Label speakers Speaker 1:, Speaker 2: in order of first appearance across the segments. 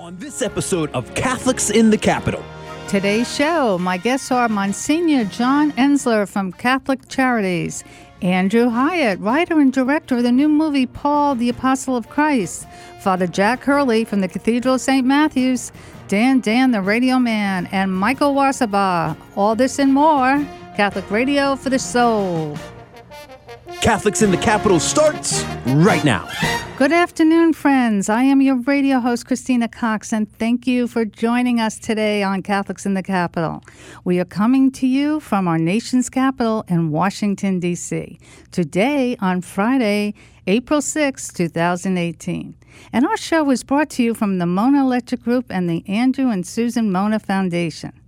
Speaker 1: On this episode of Catholics in the Capital,
Speaker 2: Today's show, my guests are Monsignor John Enzler from Catholic Charities, Andrew Hyatt, writer and director of the new movie Paul, the Apostle of Christ, Father Jack Hurley from the Cathedral of St. Matthews, Dan Dan, the radio man, and Michael Wasaba. All this and more. Catholic Radio for the Soul.
Speaker 1: Catholics in the Capital starts right now.
Speaker 2: Good afternoon, friends. I am your radio host, Christina Cox, and thank you for joining us today on Catholics in the Capital. We are coming to you from our nation's capital in Washington, D.C. Today, on Friday, April 6, 2018. And our show is brought to you from the Mona Electric Group and the Andrew and Susan Mona Foundation.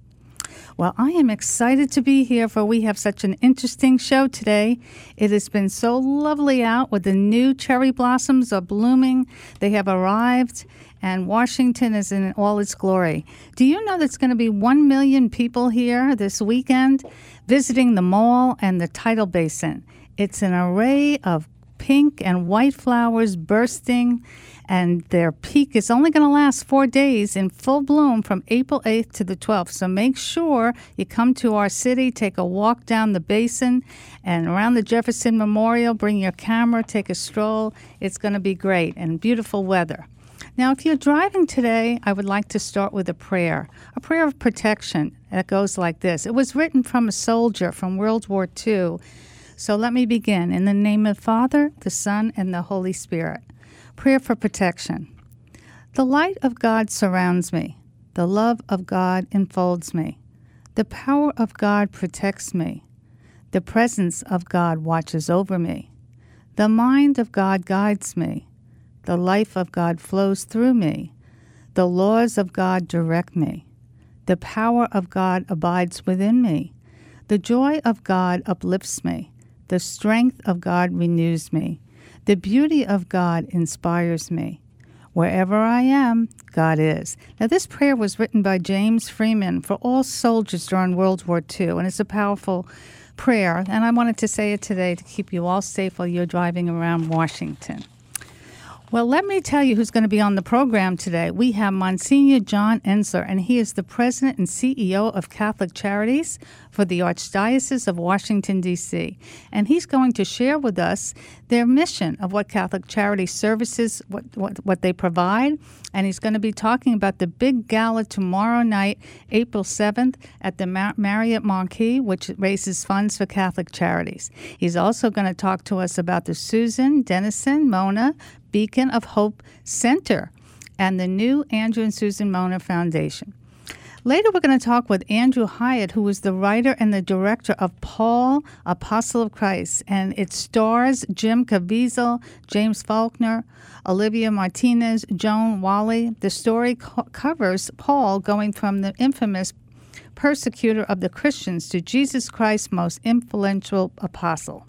Speaker 2: Well, I am excited to be here for we have such an interesting show today. It has been so lovely out with the new cherry blossoms are blooming. They have arrived and Washington is in all its glory. Do you know there's going to be 1 million people here this weekend visiting the mall and the tidal basin? It's an array of pink and white flowers bursting and their peak is only going to last four days in full bloom from April 8th to the 12th. So make sure you come to our city, take a walk down the basin and around the Jefferson Memorial, bring your camera, take a stroll. It's going to be great and beautiful weather. Now, if you're driving today, I would like to start with a prayer, a prayer of protection that goes like this. It was written from a soldier from World War II. So let me begin. In the name of Father, the Son, and the Holy Spirit. Prayer for protection. The light of God surrounds me. The love of God enfolds me. The power of God protects me. The presence of God watches over me. The mind of God guides me. The life of God flows through me. The laws of God direct me. The power of God abides within me. The joy of God uplifts me. The strength of God renews me. The beauty of God inspires me. Wherever I am, God is. Now, this prayer was written by James Freeman for all soldiers during World War II, and it's a powerful prayer. And I wanted to say it today to keep you all safe while you're driving around Washington. Well, let me tell you who's going to be on the program today. We have Monsignor John Enzler, and he is the president and CEO of Catholic Charities for the Archdiocese of Washington, D.C. And he's going to share with us their mission of what Catholic Charity Services, what, what, what they provide. And he's going to be talking about the big gala tomorrow night, April 7th, at the Mar- Marriott Marquis, which raises funds for Catholic Charities. He's also going to talk to us about the Susan Dennison Mona Beacon of Hope Center and the new Andrew and Susan Mona Foundation. Later, we're going to talk with Andrew Hyatt, who is the writer and the director of Paul, Apostle of Christ. And it stars Jim Caviezel, James Faulkner, Olivier Martinez, Joan Whalley. The story co- covers Paul going from the infamous persecutor of the Christians to Jesus Christ's most influential apostle.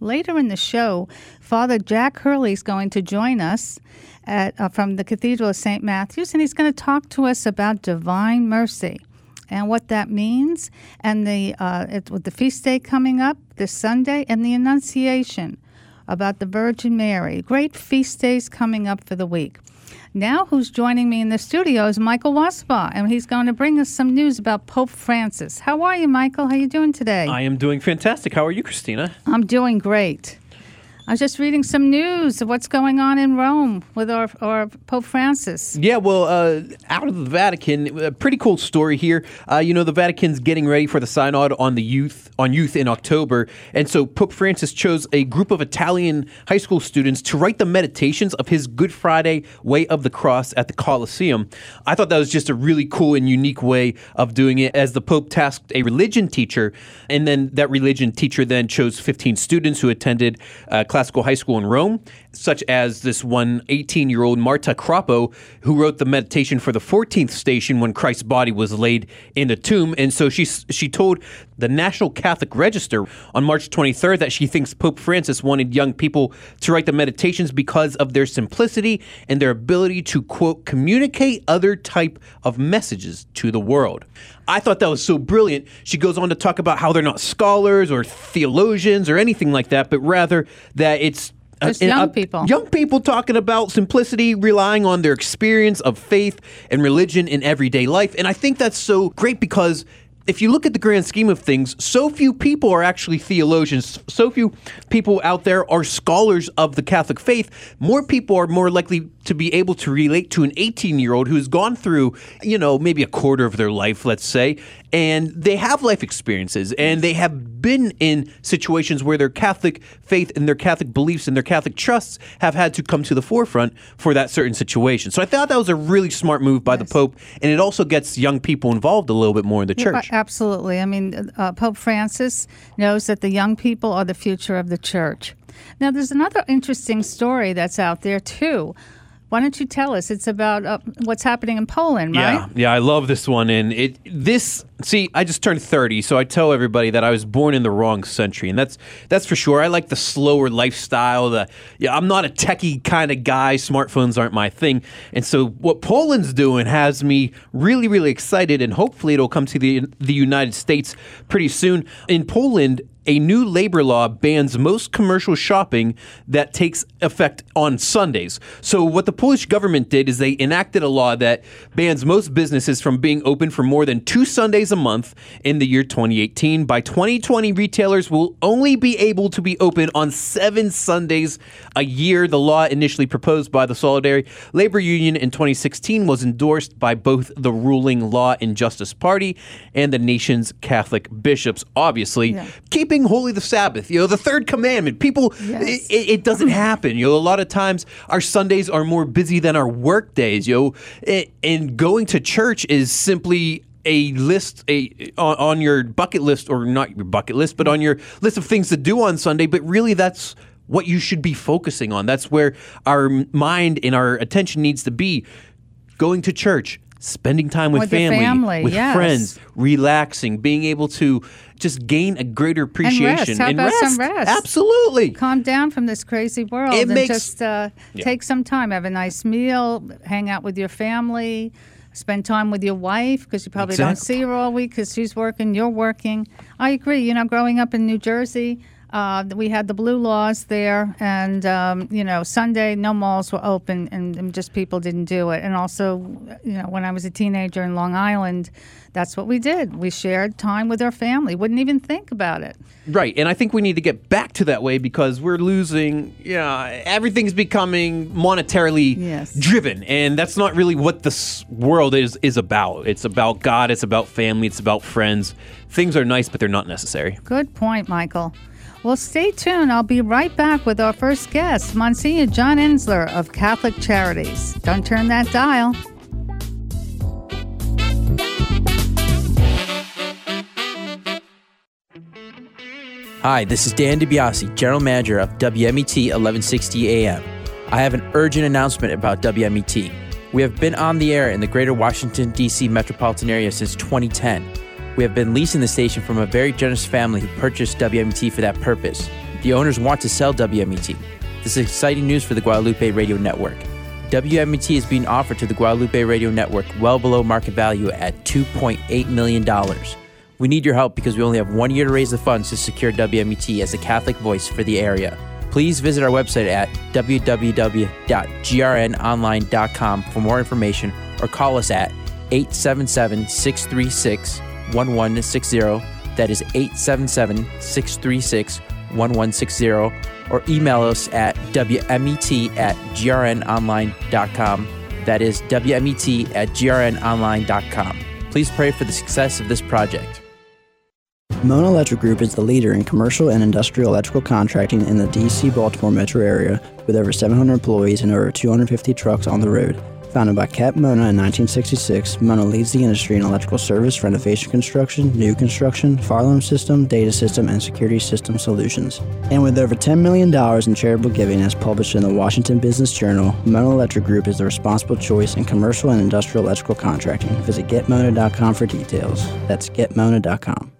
Speaker 2: Later in the show, Father Jack Hurley is going to join us at, uh, from the Cathedral of St. Matthews, and he's going to talk to us about divine mercy and what that means, and the uh, it, with the feast day coming up this Sunday, and the Annunciation about the Virgin Mary. Great feast days coming up for the week. Now, who's joining me in the studio is Michael Waspa, and he's going to bring us some news about Pope Francis. How are you, Michael? How are you doing today?
Speaker 3: I am doing fantastic. How are you, Christina?
Speaker 2: I'm doing great. I was just reading some news of what's going on in Rome with our, our Pope Francis.
Speaker 3: Yeah, well, uh, out of the Vatican, a pretty cool story here. Uh, you know, the Vatican's getting ready for the synod on the youth on youth in October, and so Pope Francis chose a group of Italian high school students to write the meditations of his Good Friday Way of the Cross at the Colosseum. I thought that was just a really cool and unique way of doing it, as the Pope tasked a religion teacher, and then that religion teacher then chose 15 students who attended. Uh, classical high school in Rome, such as this one 18 year old Marta Croppo, who wrote the meditation for the 14th station when Christ's body was laid in the tomb. And so she, she told the National Catholic Register on March 23rd that she thinks Pope Francis wanted young people to write the meditations because of their simplicity and their ability to, quote, communicate other type of messages to the world. I thought that was so brilliant. She goes on to talk about how they're not scholars or theologians or anything like that, but rather that it's
Speaker 2: Just
Speaker 3: and,
Speaker 2: young people.
Speaker 3: Young people talking about simplicity, relying on their experience of faith and religion in everyday life. And I think that's so great because if you look at the grand scheme of things, so few people are actually theologians. So few people out there are scholars of the Catholic faith. More people are more likely to be able to relate to an 18 year old who's gone through, you know, maybe a quarter of their life, let's say, and they have life experiences and they have been in situations where their Catholic faith and their Catholic beliefs and their Catholic trusts have had to come to the forefront for that certain situation. So I thought that was a really smart move by the Pope, and it also gets young people involved a little bit more in the
Speaker 2: Yeah,
Speaker 3: church.
Speaker 2: Absolutely. I mean, uh, Pope Francis knows that the young people are the future of the church. Now, there's another interesting story that's out there, too. Why don't you tell us? It's about uh, what's happening in Poland,
Speaker 3: Yeah, yeah, I love this one. And it this see, I just turned thirty, so I tell everybody that I was born in the wrong century, and that's that's for sure. I like the slower lifestyle. The yeah, I'm not a techie kind of guy. Smartphones aren't my thing, and so what Poland's doing has me really, really excited, and hopefully it'll come to the the United States pretty soon. In Poland, a new labor law bans most commercial shopping that takes effect on Sundays. So, what the Polish government did is they enacted a law that bans most businesses from being open for more than two Sundays a month in the year 2018. By 2020, retailers will only be able to be open on seven Sundays a year. The law, initially proposed by the Solidarity Labor Union in 2016, was endorsed by both the ruling Law and Justice Party and the nation's Catholic bishops. Obviously,
Speaker 2: Yeah.
Speaker 3: keeping holy the Sabbath, you know, the third commandment. People,
Speaker 2: Yes.
Speaker 3: it, it doesn't happen. You know, a lot of times our Sundays are more busy than our work days. You know, and going to church is simply a list a on, on your bucket list or not your bucket list but on your list of things to do on Sunday but really that's what you should be focusing on that's where our mind and our attention needs to be going to church spending time with,
Speaker 2: With
Speaker 3: family,
Speaker 2: family,
Speaker 3: with
Speaker 2: yes.
Speaker 3: friends relaxing being able to just gain a greater appreciation and rest.
Speaker 2: How about some rest?
Speaker 3: absolutely
Speaker 2: Calm down from this crazy world
Speaker 3: It
Speaker 2: and
Speaker 3: makes-
Speaker 2: just uh,
Speaker 3: Yeah.
Speaker 2: take some time. Have a nice meal, hang out with your family, spend time with your wife because you probably don't see her all week because she's working, you're working. I agree. You know, growing up in New Jersey, uh, we had the blue laws there, and um, you know, Sunday no malls were open, and, and just people didn't do it. And also, you know, when I was a teenager in Long Island, that's what we did. We shared time with our family. Wouldn't even think about it.
Speaker 3: Right, and I think we need to get back to that way because we're losing. Yeah, everything's becoming monetarily
Speaker 2: Yes.
Speaker 3: driven, and that's not really what this world is is about. It's about God. It's about family. It's about friends. Things are nice, but they're not necessary.
Speaker 2: Good point, Michael. Well, stay tuned. I'll be right back with our first guest, Monsignor John Enzler of Catholic Charities. Don't turn that dial.
Speaker 4: Hi, this is Dan DiBiase, General Manager of WMET 1160 AM. I have an urgent announcement about WMET. We have been on the air in the greater Washington, D.C. metropolitan area since 2010. We have been leasing the station from a very generous family who purchased WMET for that purpose. The owners want to sell WMET. This is exciting news for the Guadalupe Radio Network. WMET is being offered to the Guadalupe Radio Network well below market value at $2.8 million. We need your help because we only have one year to raise the funds to secure WMET as a Catholic voice for the area. Please visit our website at www.grnonline.com for more information or call us at 877 636 1160. That is 877 636 1160. Or email us at WMET at grnonline.com. That is WMET at grnonline.com. Please pray for the success of this project.
Speaker 5: Mona Electric Group is the leader in commercial and industrial electrical contracting in the DC Baltimore metro area with over 700 employees and over 250 trucks on the road. Founded by Cap Mona in 1966, Mona leads the industry in electrical service, renovation construction, new construction, fire alarm system, data system, and security system solutions. And with over $10 million in charitable giving as published in the Washington Business Journal, Mona Electric Group is the responsible choice in commercial and industrial electrical contracting. Visit getmona.com for details. That's getmona.com.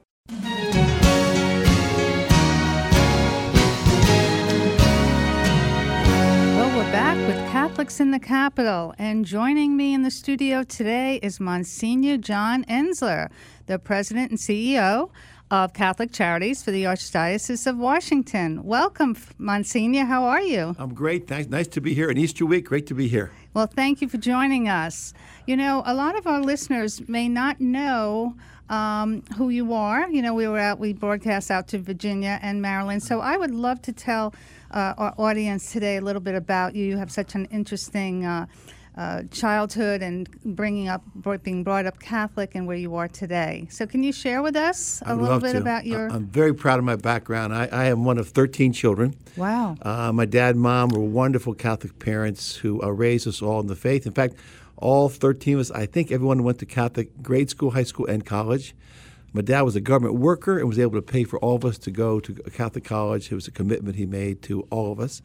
Speaker 2: Catholics in the Capital, and joining me in the studio today is Monsignor John Enzler, the president and CEO of Catholic Charities for the Archdiocese of Washington. Welcome, Monsignor. How are you?
Speaker 6: I'm great. Thanks. nice to be here. An Easter week. Great to be here.
Speaker 2: Well, thank you for joining us. You know, a lot of our listeners may not know um, who you are. You know, we were out, we broadcast out to Virginia and Maryland. So I would love to tell uh, our audience today a little bit about you. You have such an interesting. Uh, uh, childhood and bringing up being brought up Catholic and where you are today. So, can you share with us a little bit
Speaker 6: to.
Speaker 2: about your?
Speaker 6: I'm very proud of my background. I, I am one of 13 children.
Speaker 2: Wow.
Speaker 6: Uh, my dad and mom were wonderful Catholic parents who uh, raised us all in the faith. In fact, all 13 of us, I think everyone went to Catholic grade school, high school, and college. My dad was a government worker and was able to pay for all of us to go to a Catholic college. It was a commitment he made to all of us.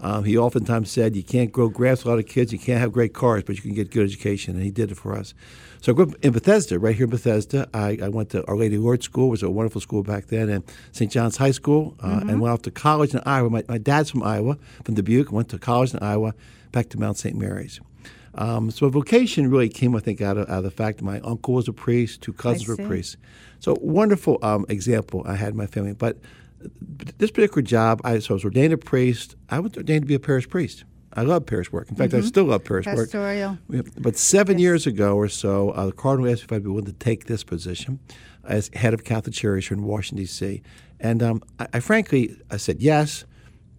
Speaker 6: Um, he oftentimes said, "You can't grow grass with a lot of kids. You can't have great cars, but you can get good education," and he did it for us. So I grew up in Bethesda, right here in Bethesda. I, I went to Our Lady Lourdes School, which was a wonderful school back then, and St. John's High School, uh,
Speaker 2: Mm-hmm.
Speaker 6: and went off to college in Iowa. My, my dad's from Iowa, from Dubuque. Went to college in Iowa, back to Mount St. Mary's. Um, so vocation really came, I think, out of, out of the fact that my uncle was a priest, two cousins were priests. So wonderful um, example I had in my family. But this particular job, I, so I was ordained a priest. I was ordained to be a parish priest. I love parish work. In fact, I still love parish work.
Speaker 2: Pastoral.
Speaker 6: Yeah, But seven years ago or so, uh, the cardinal asked if I'd be willing to take this position as head of Catholic Church here in Washington D.C. And um, I, I frankly, I said yes,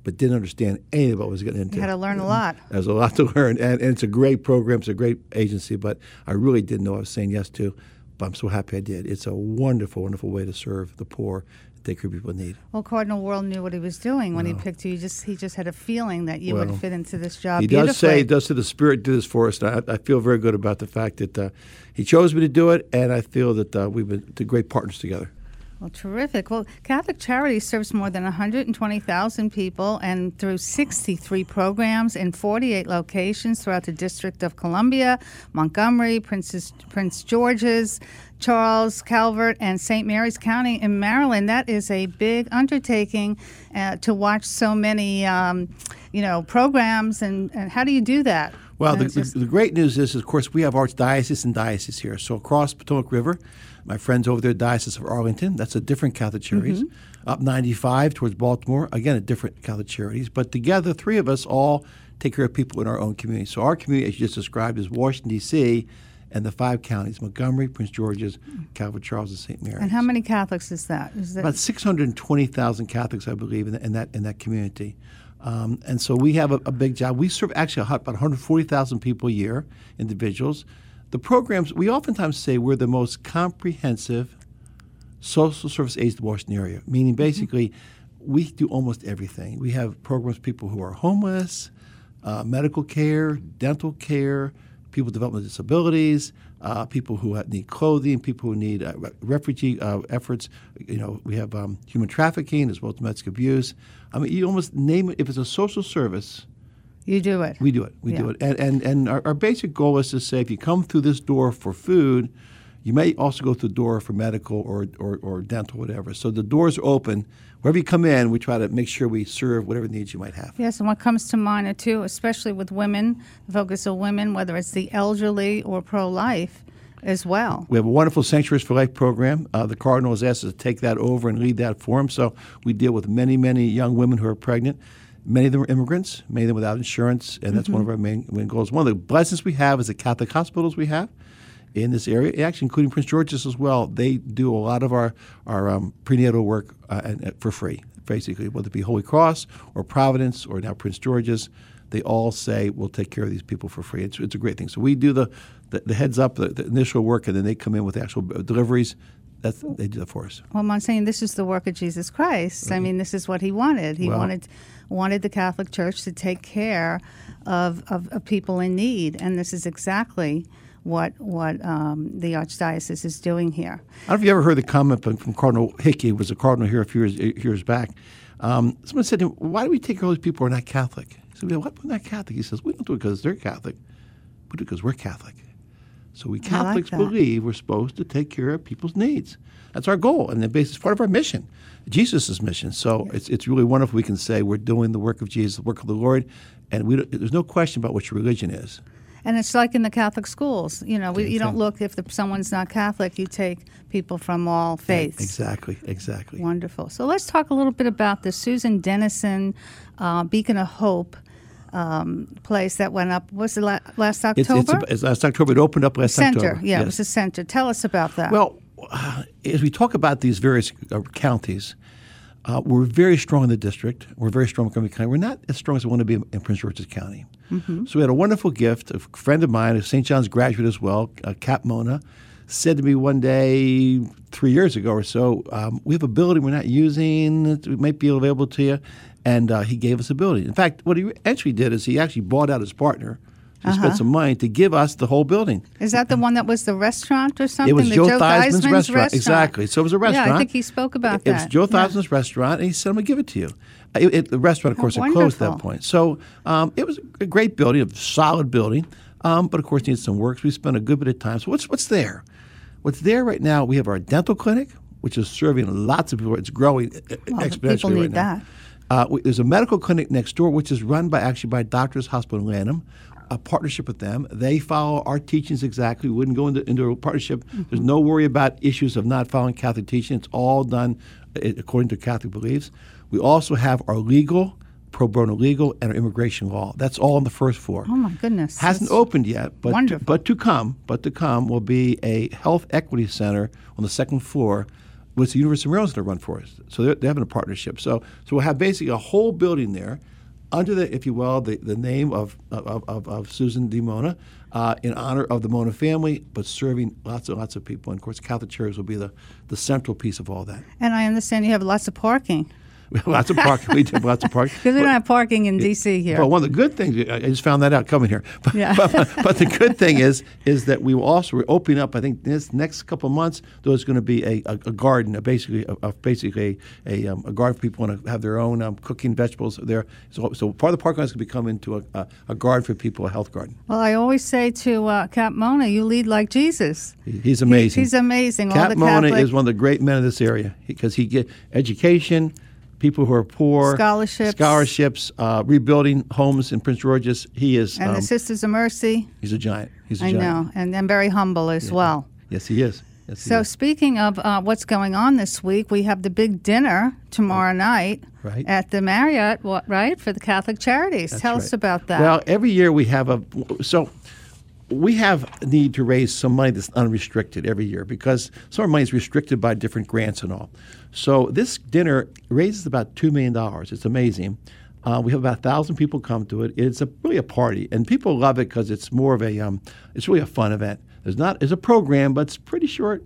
Speaker 6: but didn't understand anything about what I was getting into.
Speaker 2: You had to learn a lot.
Speaker 6: There's a lot to learn, and, and it's a great program. It's a great agency, but I really didn't know I was saying yes to. But I'm so happy I did. It's a wonderful, wonderful way to serve the poor, take care of people need.
Speaker 2: Well, Cardinal Wuerl knew what he was doing when he picked you. Just he just had a feeling that you would fit into this job.
Speaker 6: He does say, he does say the Spirit did this for us. And I, I feel very good about the fact that uh, he chose me to do it, and I feel that uh, we've been great partners together.
Speaker 2: Well, terrific. Well, Catholic Charities serves more than 120,000 people and through 63 programs in 48 locations throughout the District of Columbia, Montgomery, Princess, Prince George's, Charles, Calvert, and St. Mary's County in Maryland. That is a big undertaking uh, to watch so many, um, you know, programs. And, and how do you do that?
Speaker 6: Well, the,
Speaker 2: just-
Speaker 6: the great news is, of course, we have archdiocese and diocese here. So across Potomac River, my friends over there, Diocese of Arlington, that's a different Catholic Charities. Up 95 towards Baltimore, again, a different Catholic Charities. But together, three of us all take care of people in our own community. So our community, as you just described, is Washington, D.C., and the five counties Montgomery, Prince George's, Calvert Charles, and St. Mary's.
Speaker 2: and how many Catholics is that? Is that
Speaker 6: About 620,000 Catholics, I believe, in, in that in that community. Um, and so we have a, a big job. We serve actually about 140,000 people a year, individuals. The programs, we oftentimes say we're the most comprehensive social service in the Washington area, meaning basically we do almost everything. We have programs for people who are homeless, uh, medical care, dental care, people with developmental disabilities, uh, people who need clothing, people who need uh, refugee uh, efforts. You know, we have um, human trafficking as well as domestic abuse. I mean, you almost name it. If it's a social service,
Speaker 2: you do it?
Speaker 6: we do it. We do it. And and, and our, our basic goal is to say if you come through this door for food, you may also go through the door for medical or, or, or dental, whatever. So the doors are open. Wherever you come in, we try to make sure we serve whatever needs you might have.
Speaker 2: Yes, and what comes to mind are too, especially with women, the focus of women, whether it's the elderly or pro-life, as well.
Speaker 6: We have a wonderful Sanctuaries for Life program. Uh, the Cardinal has asked us to take that over and lead that for him. So we deal with many, many young women who are pregnant. Many of them are immigrants, many of them without insurance, and that's one of our main, main goals. One of the blessings we have is the Catholic hospitals we have in this area, actually including Prince George's as well. They do a lot of our, our um, prenatal work uh, and, uh, for free, basically, whether it be Holy Cross or Providence or now Prince George's. They all say we'll take care of these people for free. It's, it's a great thing. So we do the, the, the heads up, the, the initial work, and then they come in with the actual deliveries. That's, they do that for us.
Speaker 2: Well, I'm saying this is the work of Jesus Christ. I mean, this is what he wanted. He
Speaker 6: Well-
Speaker 2: wanted wanted the Catholic Church to take care of, of, of people in need, and this is exactly what what um, the archdiocese is doing here.
Speaker 6: I don't know if you ever heard the comment from, Cardinal Hickey, who was a cardinal here a few years, years back. Um, someone said to him, Why do we take care of those people who are not Catholic? He said, well, What, we're not Catholic? He says, We don't do it because they're Catholic. We do it because we're Catholic. So we
Speaker 2: I like
Speaker 6: Catholics believe we're supposed to take care of people's needs. That's our goal, and it's part of our mission, Jesus' mission. So it's, it's really wonderful we can say we're doing the work of Jesus, the work of the Lord, and we there's no question about what your religion is.
Speaker 2: And it's like in the Catholic schools. You know, we, you don't look if the, someone's not Catholic. You take people from all faiths.
Speaker 6: Exactly, exactly.
Speaker 2: Wonderful. So let's talk a little bit about the Susan Dennison uh, Beacon of Hope um, place that went up. Was it la- last October?
Speaker 6: it's, it's last October. It opened up last
Speaker 2: center.
Speaker 6: October.
Speaker 2: Yeah, it was a center. Tell us about that.
Speaker 6: Well, uh, as we talk about these various uh, counties, uh, we're very strong in the district. We're very strong in Montgomery County. We're not as strong as we want to be in, in Prince George's County. So we had a wonderful gift. A friend of mine, a St. John's graduate as well, uh, Cap Mona, said to me one day, three years ago or so, um, we have a building we're not using. It might be available to you. And uh, he gave us a building. In fact, what he actually did is he actually bought out his partner. He spent some money to give us the whole building.
Speaker 2: Is that the one that was the restaurant or something?
Speaker 6: It was
Speaker 2: the
Speaker 6: Joe,
Speaker 2: Joe
Speaker 6: Theismann's
Speaker 2: Theismann's
Speaker 6: restaurant. Exactly. So it was a restaurant.
Speaker 2: Yeah, I think he spoke about that.
Speaker 6: It was. Joe
Speaker 2: Yeah.
Speaker 6: Theismann's restaurant, and he said, "I'm gonna give it to you." Uh, It, it- the restaurant, of
Speaker 2: Oh,
Speaker 6: course, had closed at that point. So um, it was a great building, a solid building, um, but of course needed some work. So we spent a good bit of time. So what's what's there? What's there right now? We have our dental clinic, which is serving lots of people. It's growing
Speaker 2: Well,
Speaker 6: exponentially
Speaker 2: people
Speaker 6: right
Speaker 2: need
Speaker 6: now.
Speaker 2: that.
Speaker 6: Uh, we, there's a medical clinic next door, which is run by actually by Doctors Hospital in Lanham. A partnership with them. They follow our teachings exactly. We wouldn't go into, into a partnership. There's no worry about issues of not following Catholic teaching. It's all done uh, according to Catholic beliefs. We also have our legal, pro bono legal, and our immigration law. That's all on the first floor.
Speaker 2: Oh my goodness.
Speaker 6: Hasn't
Speaker 2: That's-
Speaker 6: opened yet, but to, but to come, but to come will be a health equity center on the second floor, which the University of Maryland's going to run for us. So they're, they're having a partnership. So so we'll have basically a whole building there, under the, if you will, the, the name of of, of, of Susan D. Mona, uh, in honor of the Mona family, but serving lots and lots of people. And of course, Catholic Charities will be the, the central piece of all that.
Speaker 2: And I understand you have lots of parking
Speaker 6: We have lots of parking. we have lots of parking.
Speaker 2: because we don't have parking in D.C. here.
Speaker 6: Well, one of the good things I just found that out coming here. But,
Speaker 2: Yeah.
Speaker 6: but, but the good thing is is that we will also we're opening up. I think this next couple of months there's going to be a, a, a garden, a basically a, a basically a, um, a garden for people want to have their own um, cooking vegetables there. So, so part of the parking lot is going to become into a, a, a garden for people, a health garden.
Speaker 2: well, I always say to uh, Cap Mona, you lead like Jesus.
Speaker 6: He- He's amazing.
Speaker 2: he's amazing. All
Speaker 6: Cap Mona
Speaker 2: Catholic-
Speaker 6: is one of the great men of this area because he get education, people who are poor,
Speaker 2: Scholarships.
Speaker 6: scholarships, uh, rebuilding homes in Prince George's. He is.
Speaker 2: And
Speaker 6: um,
Speaker 2: the Sisters of Mercy.
Speaker 6: He's a giant. He's a
Speaker 2: I
Speaker 6: giant.
Speaker 2: I know, and and very humble as well.
Speaker 6: Yes, he is. Yes, he
Speaker 2: So
Speaker 6: is.
Speaker 2: speaking of uh, what's going on this week, we have the big dinner tomorrow night
Speaker 6: Right.
Speaker 2: at the Marriott, right, for the Catholic Charities.
Speaker 6: That's
Speaker 2: Tell us about that.
Speaker 6: Well, every year we have a so we have a need to raise some money that's unrestricted every year because some of our money is restricted by different grants and all. So this dinner raises about two million dollars. It's amazing. Uh, we have about a thousand people come to it. It's a, really a party, and people love it because it's more of a um, it's really a fun event. There's not it's a program, but it's pretty short.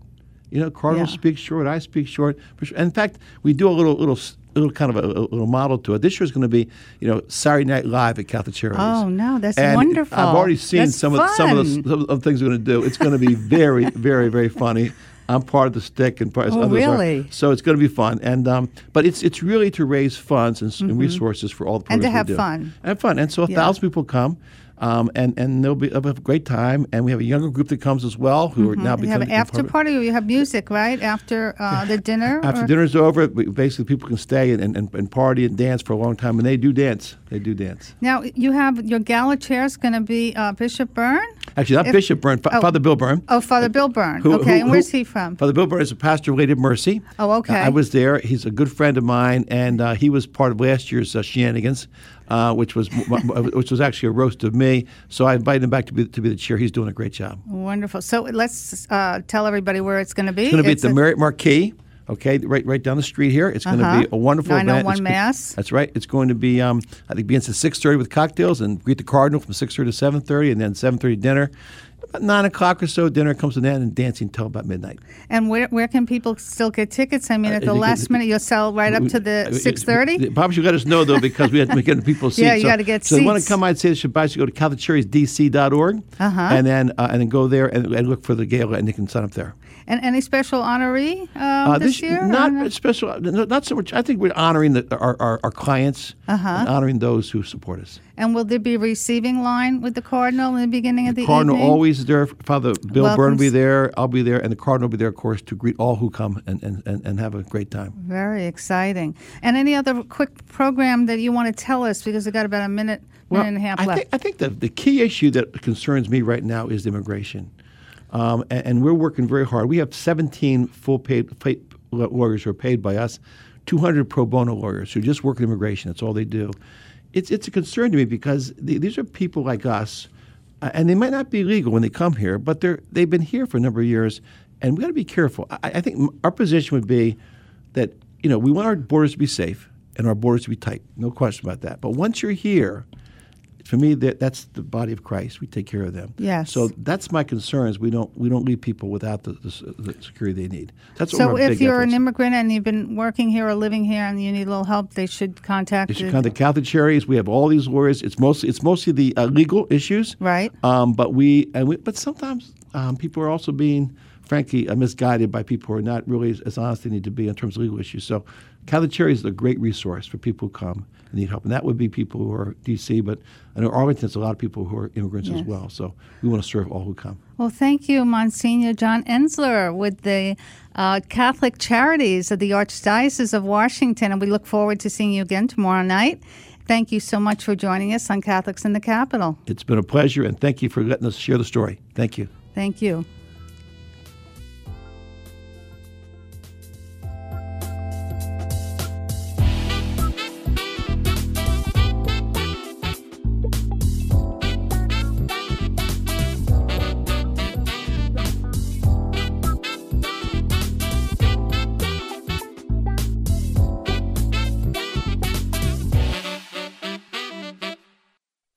Speaker 6: You know, Cardinal
Speaker 2: Yeah.
Speaker 6: speaks short. I speak short. In fact, we do a little, little, little kind of a, a little model to it. This year is going to be, you know, Saturday Night Live at Catholic Charities.
Speaker 2: Oh, no, that's
Speaker 6: And
Speaker 2: wonderful.
Speaker 6: I've already seen
Speaker 2: That's
Speaker 6: some of some of, the, some of the things we're going to do. It's going to be very, very, very funny. I'm part of the stick, and part
Speaker 2: Oh,
Speaker 6: others
Speaker 2: really?
Speaker 6: are. So it's going to be fun, and um, but it's it's really to raise funds and, s and resources for all the
Speaker 2: Mm-hmm. And to have
Speaker 6: do.
Speaker 2: fun.
Speaker 6: And fun, and so a
Speaker 2: Yeah.
Speaker 6: thousand people come. Um, and and they'll be they'll have a great time, and we have a younger group that comes as well, who are now
Speaker 2: Mm-hmm. you have an after party, or you have music, right, after uh, the dinner?
Speaker 6: after
Speaker 2: or-
Speaker 6: dinner's over, basically people can stay and, and, and party and dance for a long time, and they do dance. They do dance.
Speaker 2: Now you have your gala chair is going to be uh, Bishop Byrne.
Speaker 6: Actually, not
Speaker 2: If-
Speaker 6: Bishop Byrne, Fa-
Speaker 2: oh.
Speaker 6: Father Bill Byrne.
Speaker 2: Oh, Father Bill Byrne.
Speaker 6: Who-
Speaker 2: okay,
Speaker 6: who-
Speaker 2: and where's he from?
Speaker 6: Father Bill Byrne is a pastor of Lady Mercy.
Speaker 2: Oh, okay.
Speaker 6: Uh, I was there. He's a good friend of mine, and uh, he was part of last year's uh, shenanigans, uh, which was which was actually a roast of me. So I invited him back to be to be the chair. He's doing a great job.
Speaker 2: Wonderful. So let's uh, tell everybody where it's going to be.
Speaker 6: It's going to be at the Marriott Marquis. Okay, right, right down the street here. It's going to
Speaker 2: Uh-huh.
Speaker 6: be a wonderful event.
Speaker 2: 901
Speaker 6: It's
Speaker 2: Mass.
Speaker 6: That's right. It's going to be, um, I think, begins at six thirty with cocktails and greet the cardinal from six thirty to seven thirty, and then seven thirty dinner. Nine o'clock or so, dinner comes to an end, and dancing until about midnight.
Speaker 2: And where, where can people still get tickets? I mean, at the
Speaker 6: Uh,
Speaker 2: last minute, you'll sell right up to the
Speaker 6: Uh,
Speaker 2: six thirty.
Speaker 6: Probably should let us know though, because we have to getting people seats.
Speaker 2: Yeah, you
Speaker 6: So-
Speaker 2: gotta get
Speaker 6: So they want to come. I'd say they should buy. Should go to CatholicCharityDC.org,
Speaker 2: Uh-huh.
Speaker 6: and then uh, and then go there and, and look for the gala, and they can sign up there.
Speaker 2: And any special honoree um,
Speaker 6: Uh,
Speaker 2: this, year?
Speaker 6: not special, no, not so much. I think we're honoring the, our, our, our clients
Speaker 2: Uh-huh.
Speaker 6: and honoring those who support us.
Speaker 2: And will there be a receiving line with the cardinal in the beginning of the
Speaker 6: Cardinal
Speaker 2: evening?
Speaker 6: always is there. Father Bill
Speaker 2: Welcome,
Speaker 6: Byrne will be there. I'll be there, and the Cardinal will be there, of course, to greet all who come and, and, and, and have a great time.
Speaker 2: Very exciting. And any other quick program that you want to tell us because we've got about a minute, minute and a half
Speaker 6: I
Speaker 2: left.
Speaker 6: Think, I think the, the key issue that concerns me right now is immigration. Um, and, and we're working very hard. We have 17 full paid, paid lawyers who are paid by us, 200 pro bono lawyers who just work in immigration. That's all they do. It's, it's a concern to me because the, these are people like us, uh, and they might not be legal when they come here, but they're, they've been here for a number of years, and we got to be careful. I, I think our position would be that you know we want our borders to be safe and our borders to be tight, no question about that. But once you're here, for me, that, that's the body of Christ. We take care of them.
Speaker 2: Yes.
Speaker 6: So that's my concerns. We don't we don't leave people without the, the, the security they need. That's what
Speaker 2: so if you're
Speaker 6: efforts.
Speaker 2: an immigrant and you've been working here or living here and you need a little help, they should contact
Speaker 6: They should
Speaker 2: the-
Speaker 6: contact Catholic Charities. We have all these lawyers. It's mostly it's mostly the uh, legal issues,
Speaker 2: Right.
Speaker 6: Um, but we and we, but sometimes um, people are also being, frankly, uh, misguided by people who are not really as, as honest as they need to be in terms of legal issues. So, Catholic Charities is a great resource for people who come need help, and that would be people who are DC. But I know Arlington's a lot of people who are immigrants as well. So we want to serve all who come.
Speaker 2: Well, thank you, Monsignor John Enzler, with the uh, Catholic Charities of the Archdiocese of Washington, and we look forward to seeing you again tomorrow night. Thank you so much for joining us on Catholics in the Capital.
Speaker 6: It's been a pleasure, and thank you for letting us share the story. Thank you.
Speaker 2: Thank you.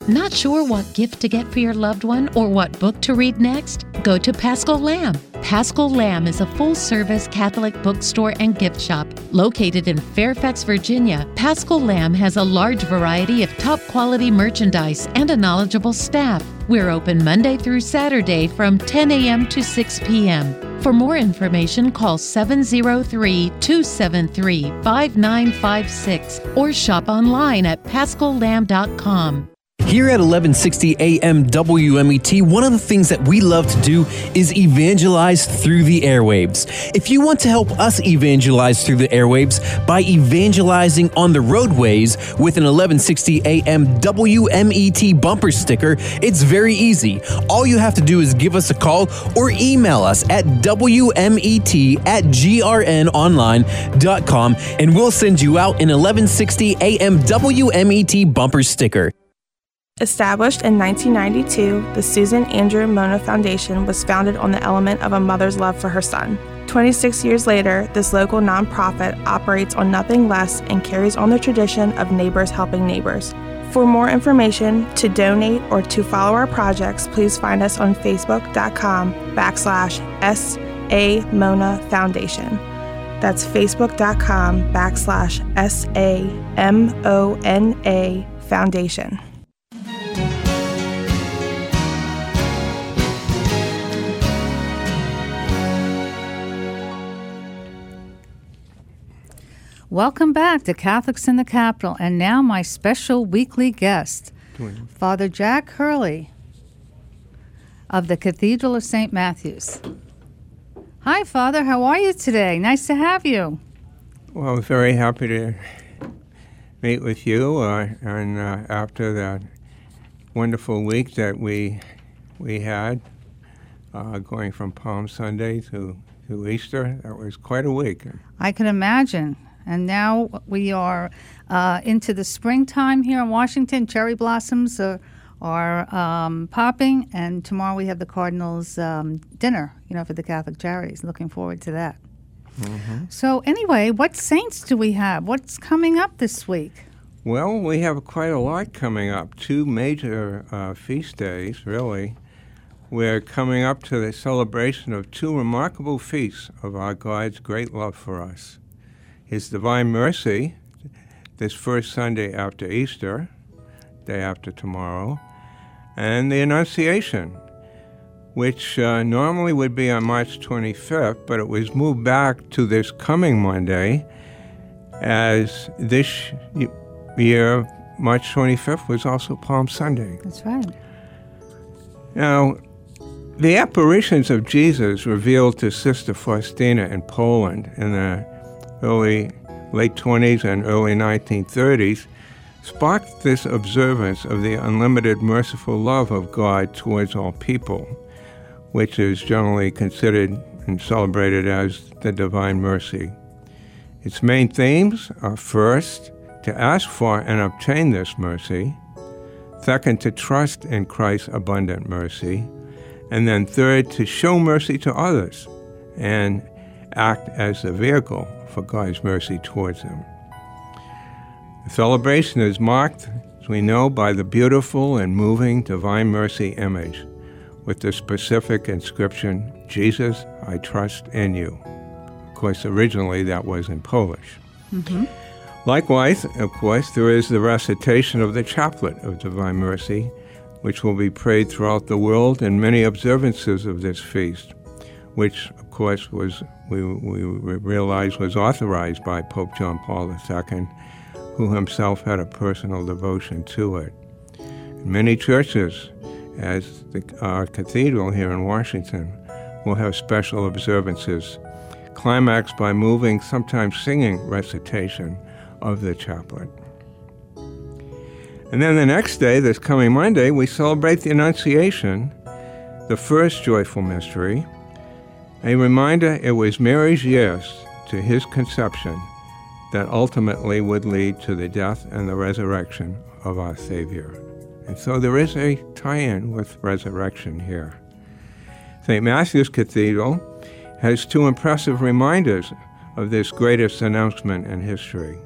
Speaker 7: Not sure what gift to get for your loved one or what book to read next? Go to Paschal Lamb. Paschal Lamb is a full service Catholic bookstore and gift shop. Located in Fairfax, Virginia, Paschal Lamb has a large variety of top quality merchandise and a knowledgeable staff. We're open Monday through Saturday from 10 a.m. to 6 p.m. For more information, call 703 273 5956 or shop online at paschallamb.com.
Speaker 3: Here at 1160 AM WMET, one of the things that we love to do is evangelize through the airwaves. If you want to help us evangelize through the airwaves by evangelizing on the roadways with an 1160 AM WMET bumper sticker, it's very easy. All you have to do is give us a call or email us at WMET at grnonline.com and we'll send you out an 1160 AM WMET bumper sticker.
Speaker 8: Established in 1992, the Susan Andrew Mona Foundation was founded on the element of a mother's love for her son. 26 years later, this local nonprofit operates on nothing less and carries on the tradition of neighbors helping neighbors. For more information, to donate, or to follow our projects, please find us on facebook.com backslash S.A. Mona Foundation. That's facebook.com backslash S-A-M-O-N-A Foundation.
Speaker 2: Welcome back to Catholics in the Capital, and now my special weekly guest, Father Jack Hurley of the Cathedral of St. Matthews. Hi, Father. How are you today? Nice to have you.
Speaker 9: Well, very happy to meet with you, uh, and uh, after that wonderful week that we we had, uh, going from Palm Sunday to, to Easter, that was quite a week.
Speaker 2: I can imagine. And now we are uh, into the springtime here in Washington. Cherry blossoms are, are um, popping, and tomorrow we have the Cardinals' um, dinner, you know, for the Catholic Charities. Looking forward to that. So, anyway, what saints do we have? What's coming up this week?
Speaker 9: Well, we have quite a lot coming up. Two major uh, feast days, really. We're coming up to the celebration of two remarkable feasts of our God's great love for us. His Divine Mercy, this first Sunday after Easter, day after tomorrow, and the Annunciation, which uh, normally would be on March 25th, but it was moved back to this coming Monday, as this year, March 25th, was also Palm Sunday.
Speaker 2: That's right.
Speaker 9: Now, the apparitions of Jesus revealed to Sister Faustina in Poland in the early late 20s and early 1930s sparked this observance of the unlimited merciful love of God towards all people, which is generally considered and celebrated as the Divine Mercy. Its main themes are first, to ask for and obtain this mercy, second, to trust in Christ's abundant mercy, and then third, to show mercy to others and act as the vehicle for God's mercy towards them. The celebration is marked, as we know, by the beautiful and moving Divine Mercy image with the specific inscription, Jesus, I trust in you. Of course, originally that was in Polish.
Speaker 2: Mm-hmm.
Speaker 9: Likewise, of course, there is the recitation of the Chaplet of Divine Mercy, which will be prayed throughout the world in many observances of this feast, which, course, was we, we realize was authorized by Pope John Paul II who himself had a personal devotion to it. Many churches, as the, our cathedral here in Washington, will have special observances, climaxed by moving, sometimes singing recitation of the chaplet. And then the next day, this coming Monday, we celebrate the Annunciation, the first joyful mystery, a reminder it was Mary's yes to his conception that ultimately would lead to the death and the resurrection of our Savior. And so there is a tie in with resurrection here. St. Matthew's Cathedral has two impressive reminders of this greatest announcement in history.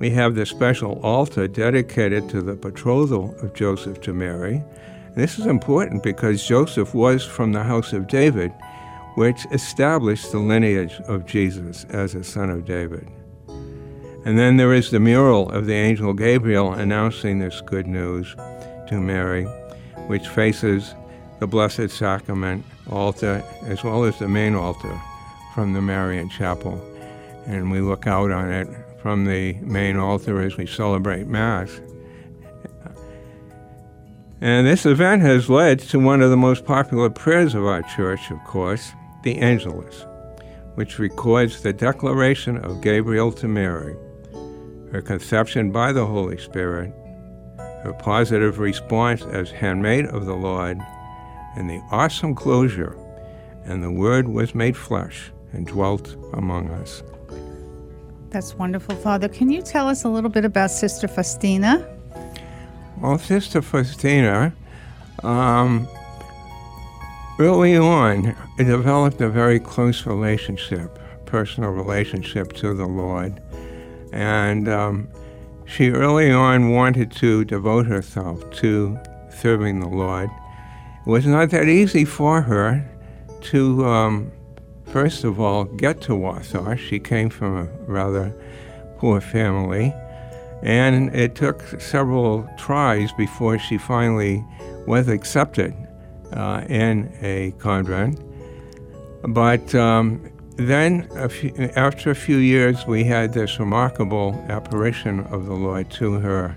Speaker 9: We have the special altar dedicated to the betrothal of Joseph to Mary. This is important because Joseph was from the house of David, which established the lineage of Jesus as a son of David. And then there is the mural of the angel Gabriel announcing this good news to Mary, which faces the Blessed Sacrament altar as well as the main altar from the Marian Chapel. And we look out on it from the main altar as we celebrate Mass. And this event has led to one of the most popular prayers of our church, of course, the Angelus, which records the declaration of Gabriel to Mary her conception by the Holy Spirit, her positive response as handmaid of the Lord, and the awesome closure, and the Word was made flesh and dwelt among us.
Speaker 2: That's wonderful, Father. Can you tell us a little bit about Sister Faustina?
Speaker 9: Well, Sister Faustina, um, early on, developed a very close relationship, personal relationship to the Lord. And um, she early on wanted to devote herself to serving the Lord. It was not that easy for her to, um, first of all, get to Warsaw. She came from a rather poor family, and it took several tries before she finally was accepted uh, in a convent. But um, then, a few, after a few years, we had this remarkable apparition of the Lord to her,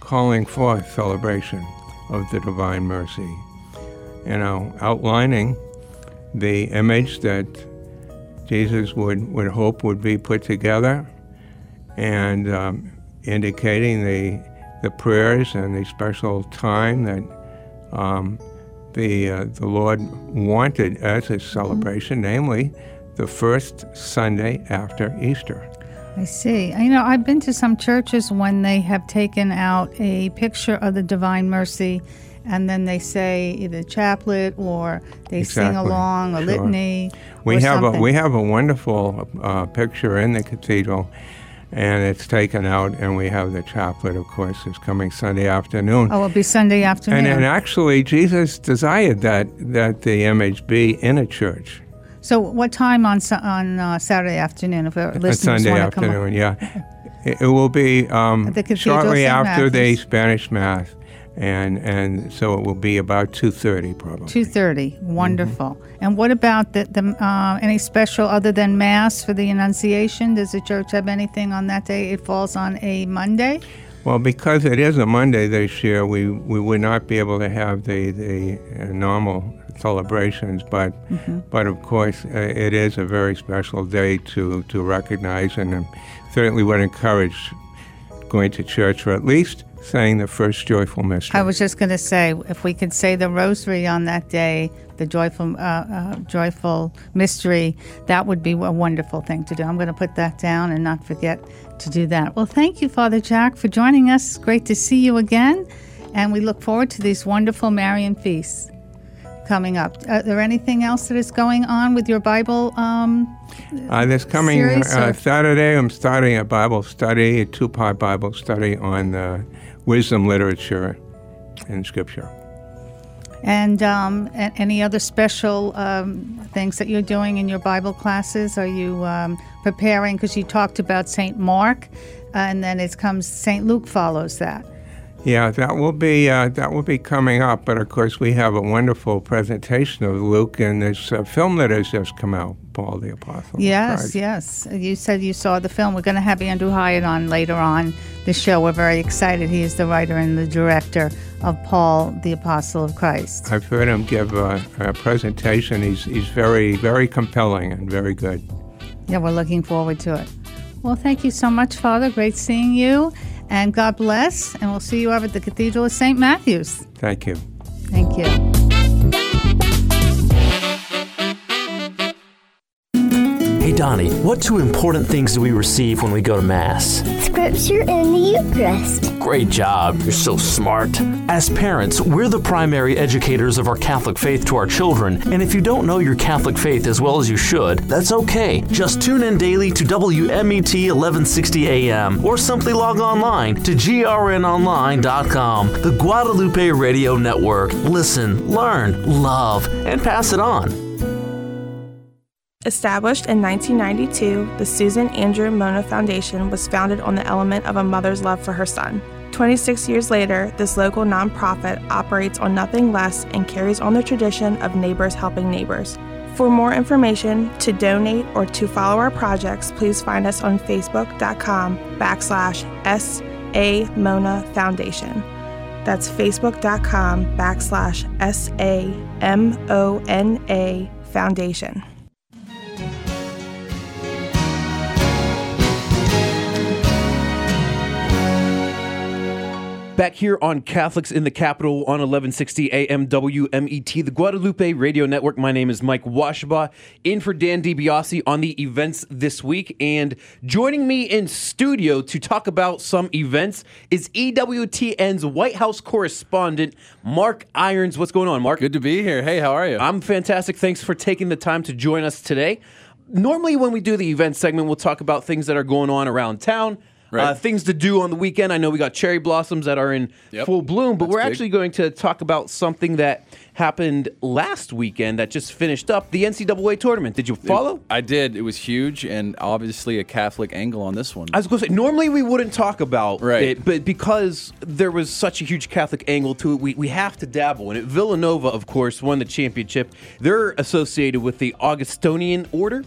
Speaker 9: calling forth celebration of the Divine Mercy. You know, outlining the image that Jesus would, would hope would be put together and um, indicating the, the prayers and the special time that um, the, uh, the Lord wanted as a celebration, namely the first Sunday after Easter.
Speaker 2: I see. You know, I've been to some churches when they have taken out a picture of the Divine Mercy and then they say either chaplet or they
Speaker 9: exactly.
Speaker 2: sing along a
Speaker 9: sure.
Speaker 2: litany.
Speaker 9: We have
Speaker 2: something.
Speaker 9: a we have a wonderful uh, picture in the cathedral, and it's taken out, and we have the chaplet. Of course, is coming Sunday afternoon.
Speaker 2: Oh, it'll be Sunday afternoon.
Speaker 9: And, and actually, Jesus desired that that the image be in a church.
Speaker 2: So, what time on on uh, Saturday afternoon? If our listeners
Speaker 9: Sunday
Speaker 2: want to come
Speaker 9: afternoon, yeah. It, it will be um,
Speaker 2: At the Cathedral
Speaker 9: shortly after the Spanish Mass, and and so it will be about two thirty probably.
Speaker 2: two thirty. Wonderful.
Speaker 9: Mm-hmm.
Speaker 2: And what about the, the uh, any special other than Mass for the Annunciation? Does the church have anything on that day? It falls on a Monday.
Speaker 9: Well, because it is a Monday this year, we, we would not be able to have the, the uh, normal celebrations, but but of course uh, it is a very special day to to recognize, and certainly would encourage going to church or at least saying the first joyful mystery.
Speaker 2: I was just going to say, if we could say the rosary on that day, the joyful, uh, uh, joyful mystery, that would be a wonderful thing to do. I'm going to put that down and not forget to do that. Well, thank you, Father Jack, for joining us. Great to see you again, and we look forward to these wonderful Marian feasts coming up. Are there anything else that is going on with your Bible? Um,
Speaker 9: Uh, this coming uh, Saturday, I'm starting a Bible study, a two-part Bible study on uh, wisdom literature and Scripture.
Speaker 2: And um, any other special um, things that you're doing in your Bible classes? Are you um, preparing? Because you talked about Saint Mark, uh, and then it comes Saint Luke follows that.
Speaker 9: Yeah, that will be uh, that will be coming up. But of course, we have a wonderful presentation of Luke, and this uh, film that has just come out, Paul the Apostle.
Speaker 2: Yes, yes. You said you saw the film. We're going to have Andrew Hyatt on later on the show. We're very excited. He is the writer and the director of Paul, the Apostle of Christ.
Speaker 9: I've heard him give a, a presentation. He's he's very very compelling and very good.
Speaker 2: Yeah, we're looking forward to it. Well, thank you so much, Father. Great seeing you. And God bless. And we'll see you over at the Cathedral of St. Matthew's.
Speaker 9: Thank you.
Speaker 2: Thank you.
Speaker 1: Hey, Donnie, what two important things do we receive when we go to Mass?
Speaker 10: Scripture and the Eucharist.
Speaker 1: Great job. You're so smart. As parents, we're the primary educators of our Catholic faith to our children, and if you don't know your Catholic faith as well as you should, that's okay. Just tune in daily to WMET 1160 AM or simply log online to grnonline.com, the Guadalupe Radio Network. Listen, learn, love, and pass it on.
Speaker 8: Established in 1992, the Susan Andrew Mona Foundation was founded on the element of a mother's love for her son. 26 years later, this local nonprofit operates on nothing less and carries on the tradition of neighbors helping neighbors. For more information, to donate, or to follow our projects, please find us on facebook.com backslash S.A. Mona Foundation. That's facebook.com backslash S-A-M-O-N-A Foundation.
Speaker 3: Back here on Catholics in the Capital on 1160 AM WMET, the Guadalupe Radio Network. My name is Mike Washaba, in for Dan DiBiase on the events this week. And joining me in studio to talk about some events is EWTN's White House correspondent, Mark Irons. What's going on, Mark?
Speaker 11: Good to be here. Hey, how are you?
Speaker 3: I'm fantastic. Thanks for taking the time to join us today. Normally, when we do the event segment, we'll talk about things that are going on around town.
Speaker 11: Right.
Speaker 3: Uh, things to do on the weekend. I know we got cherry blossoms that are in
Speaker 11: Yep.
Speaker 3: full bloom, but
Speaker 11: That's
Speaker 3: we're
Speaker 11: big.
Speaker 3: actually going to talk about something that happened last weekend that just finished up the NCAA tournament. Did you follow?
Speaker 11: I did. It was huge and obviously a Catholic angle on this one.
Speaker 3: I was going to say, normally we wouldn't talk about
Speaker 11: Right.
Speaker 3: it, but because there was such a huge Catholic angle to it, we, we have to dabble in it. Villanova, of course, won the championship. They're associated with the Augustinian order.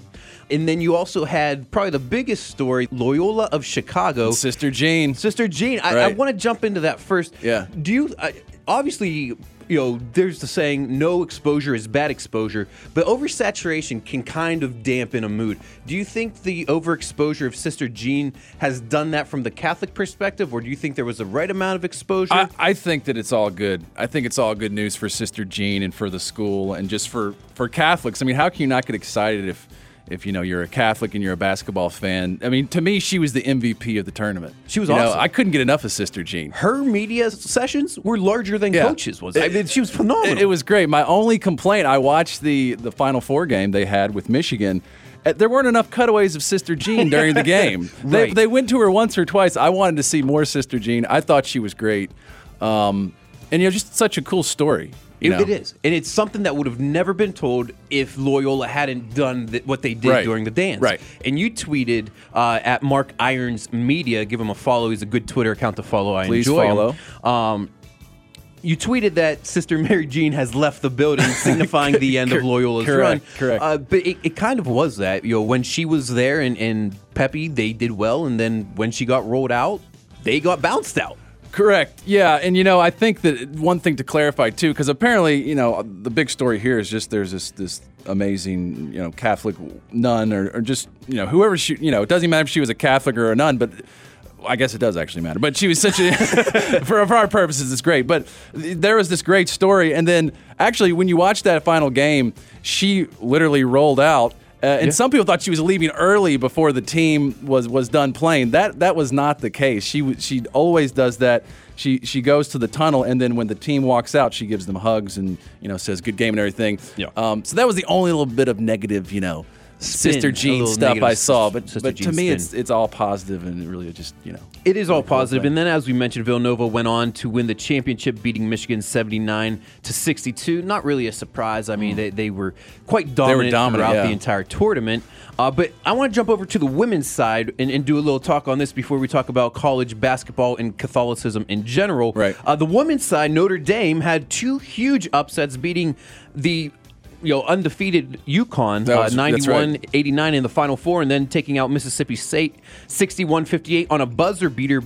Speaker 3: And then you also had probably the biggest story, Loyola of Chicago.
Speaker 11: Sister Jean.
Speaker 3: Sister Jean. I, I want to jump into that first.
Speaker 11: Yeah.
Speaker 3: Do you, I obviously, you know, there's the saying, no exposure is bad exposure, but oversaturation can kind of dampen a mood. Do you think the overexposure of Sister Jean has done that from the Catholic perspective, or do you think there was the right amount of exposure?
Speaker 11: I, I think that it's all good. I think it's all good news for Sister Jean and for the school and just for, for Catholics. I mean, how can you not get excited if if you know you're a Catholic and you're a basketball fan? I mean, to me, she was the MVP of the tournament.
Speaker 3: She was
Speaker 11: You know,
Speaker 3: awesome.
Speaker 11: I couldn't get enough of Sister Jean.
Speaker 3: Her media sessions were larger than
Speaker 11: Yeah.
Speaker 3: coaches. Was I mean, she was phenomenal.
Speaker 11: It, it was great. My only complaint, I watched the the Final Four game they had with Michigan. Uh, There weren't enough cutaways of Sister Jean during the game. They, they went to her once or twice. I wanted to see more Sister Jean. I thought she was great, um, and you know, just such a cool story.
Speaker 3: It-
Speaker 11: know?
Speaker 3: it is, and it's something that would have never been told if Loyola hadn't done th- what they did
Speaker 11: Right.
Speaker 3: during the dance.
Speaker 11: Right.
Speaker 3: And you tweeted uh, at Mark Irons Media. Give him a follow. He's a good Twitter account to follow. I
Speaker 11: Please
Speaker 3: enjoy
Speaker 11: follow.
Speaker 3: Him. Um, you tweeted that Sister Mary Jean has left the building, signifying the end of Loyola's
Speaker 11: correct,
Speaker 3: run.
Speaker 11: correct.
Speaker 3: Uh, but it, it kind of was that. You know, when she was there and, and Pepe, they did well, and then when she got rolled out, they got bounced out.
Speaker 11: Correct. Yeah, and you know, I think that one thing to clarify too, because apparently, you know, the big story here is just there's this this amazing, you know, Catholic nun or, or just you know whoever she, you know, it doesn't matter if she was a Catholic or a nun, but I guess it does actually matter. But she was such a, for, for our purposes, it's great. But there was this great story. And then actually, when you watch that final game, she literally rolled out. Uh, and some people thought she was leaving early before the team was was done playing. That that was not the case. She she always does that. She she goes to the tunnel and then when the team walks out, she gives them hugs and you know says good game and everything.
Speaker 3: Yeah.
Speaker 11: Um, so that was the only little bit of negative, you know,
Speaker 3: Spin,
Speaker 11: Sister Jean stuff I saw. But
Speaker 3: Sister
Speaker 11: but to me,
Speaker 3: spin.
Speaker 11: it's it's all positive and really just you know.
Speaker 3: It is all positive. And then, as we mentioned, Villanova went on to win the championship, beating Michigan 79 to 62. Not really a surprise. I mean, they, they were quite dominant,
Speaker 11: dominant,
Speaker 3: throughout
Speaker 11: yeah.
Speaker 3: the entire tournament. Uh, but I want to jump over to the women's side and, and do a little talk on this before we talk about college basketball and Catholicism in general.
Speaker 11: Right.
Speaker 3: Uh, the women's side, Notre Dame, had two huge upsets, beating the you know undefeated UConn
Speaker 11: That
Speaker 3: uh,
Speaker 11: was- that's
Speaker 3: 91
Speaker 11: right.
Speaker 3: 89 in the final four and then taking out Mississippi State 61-58 on a buzzer beater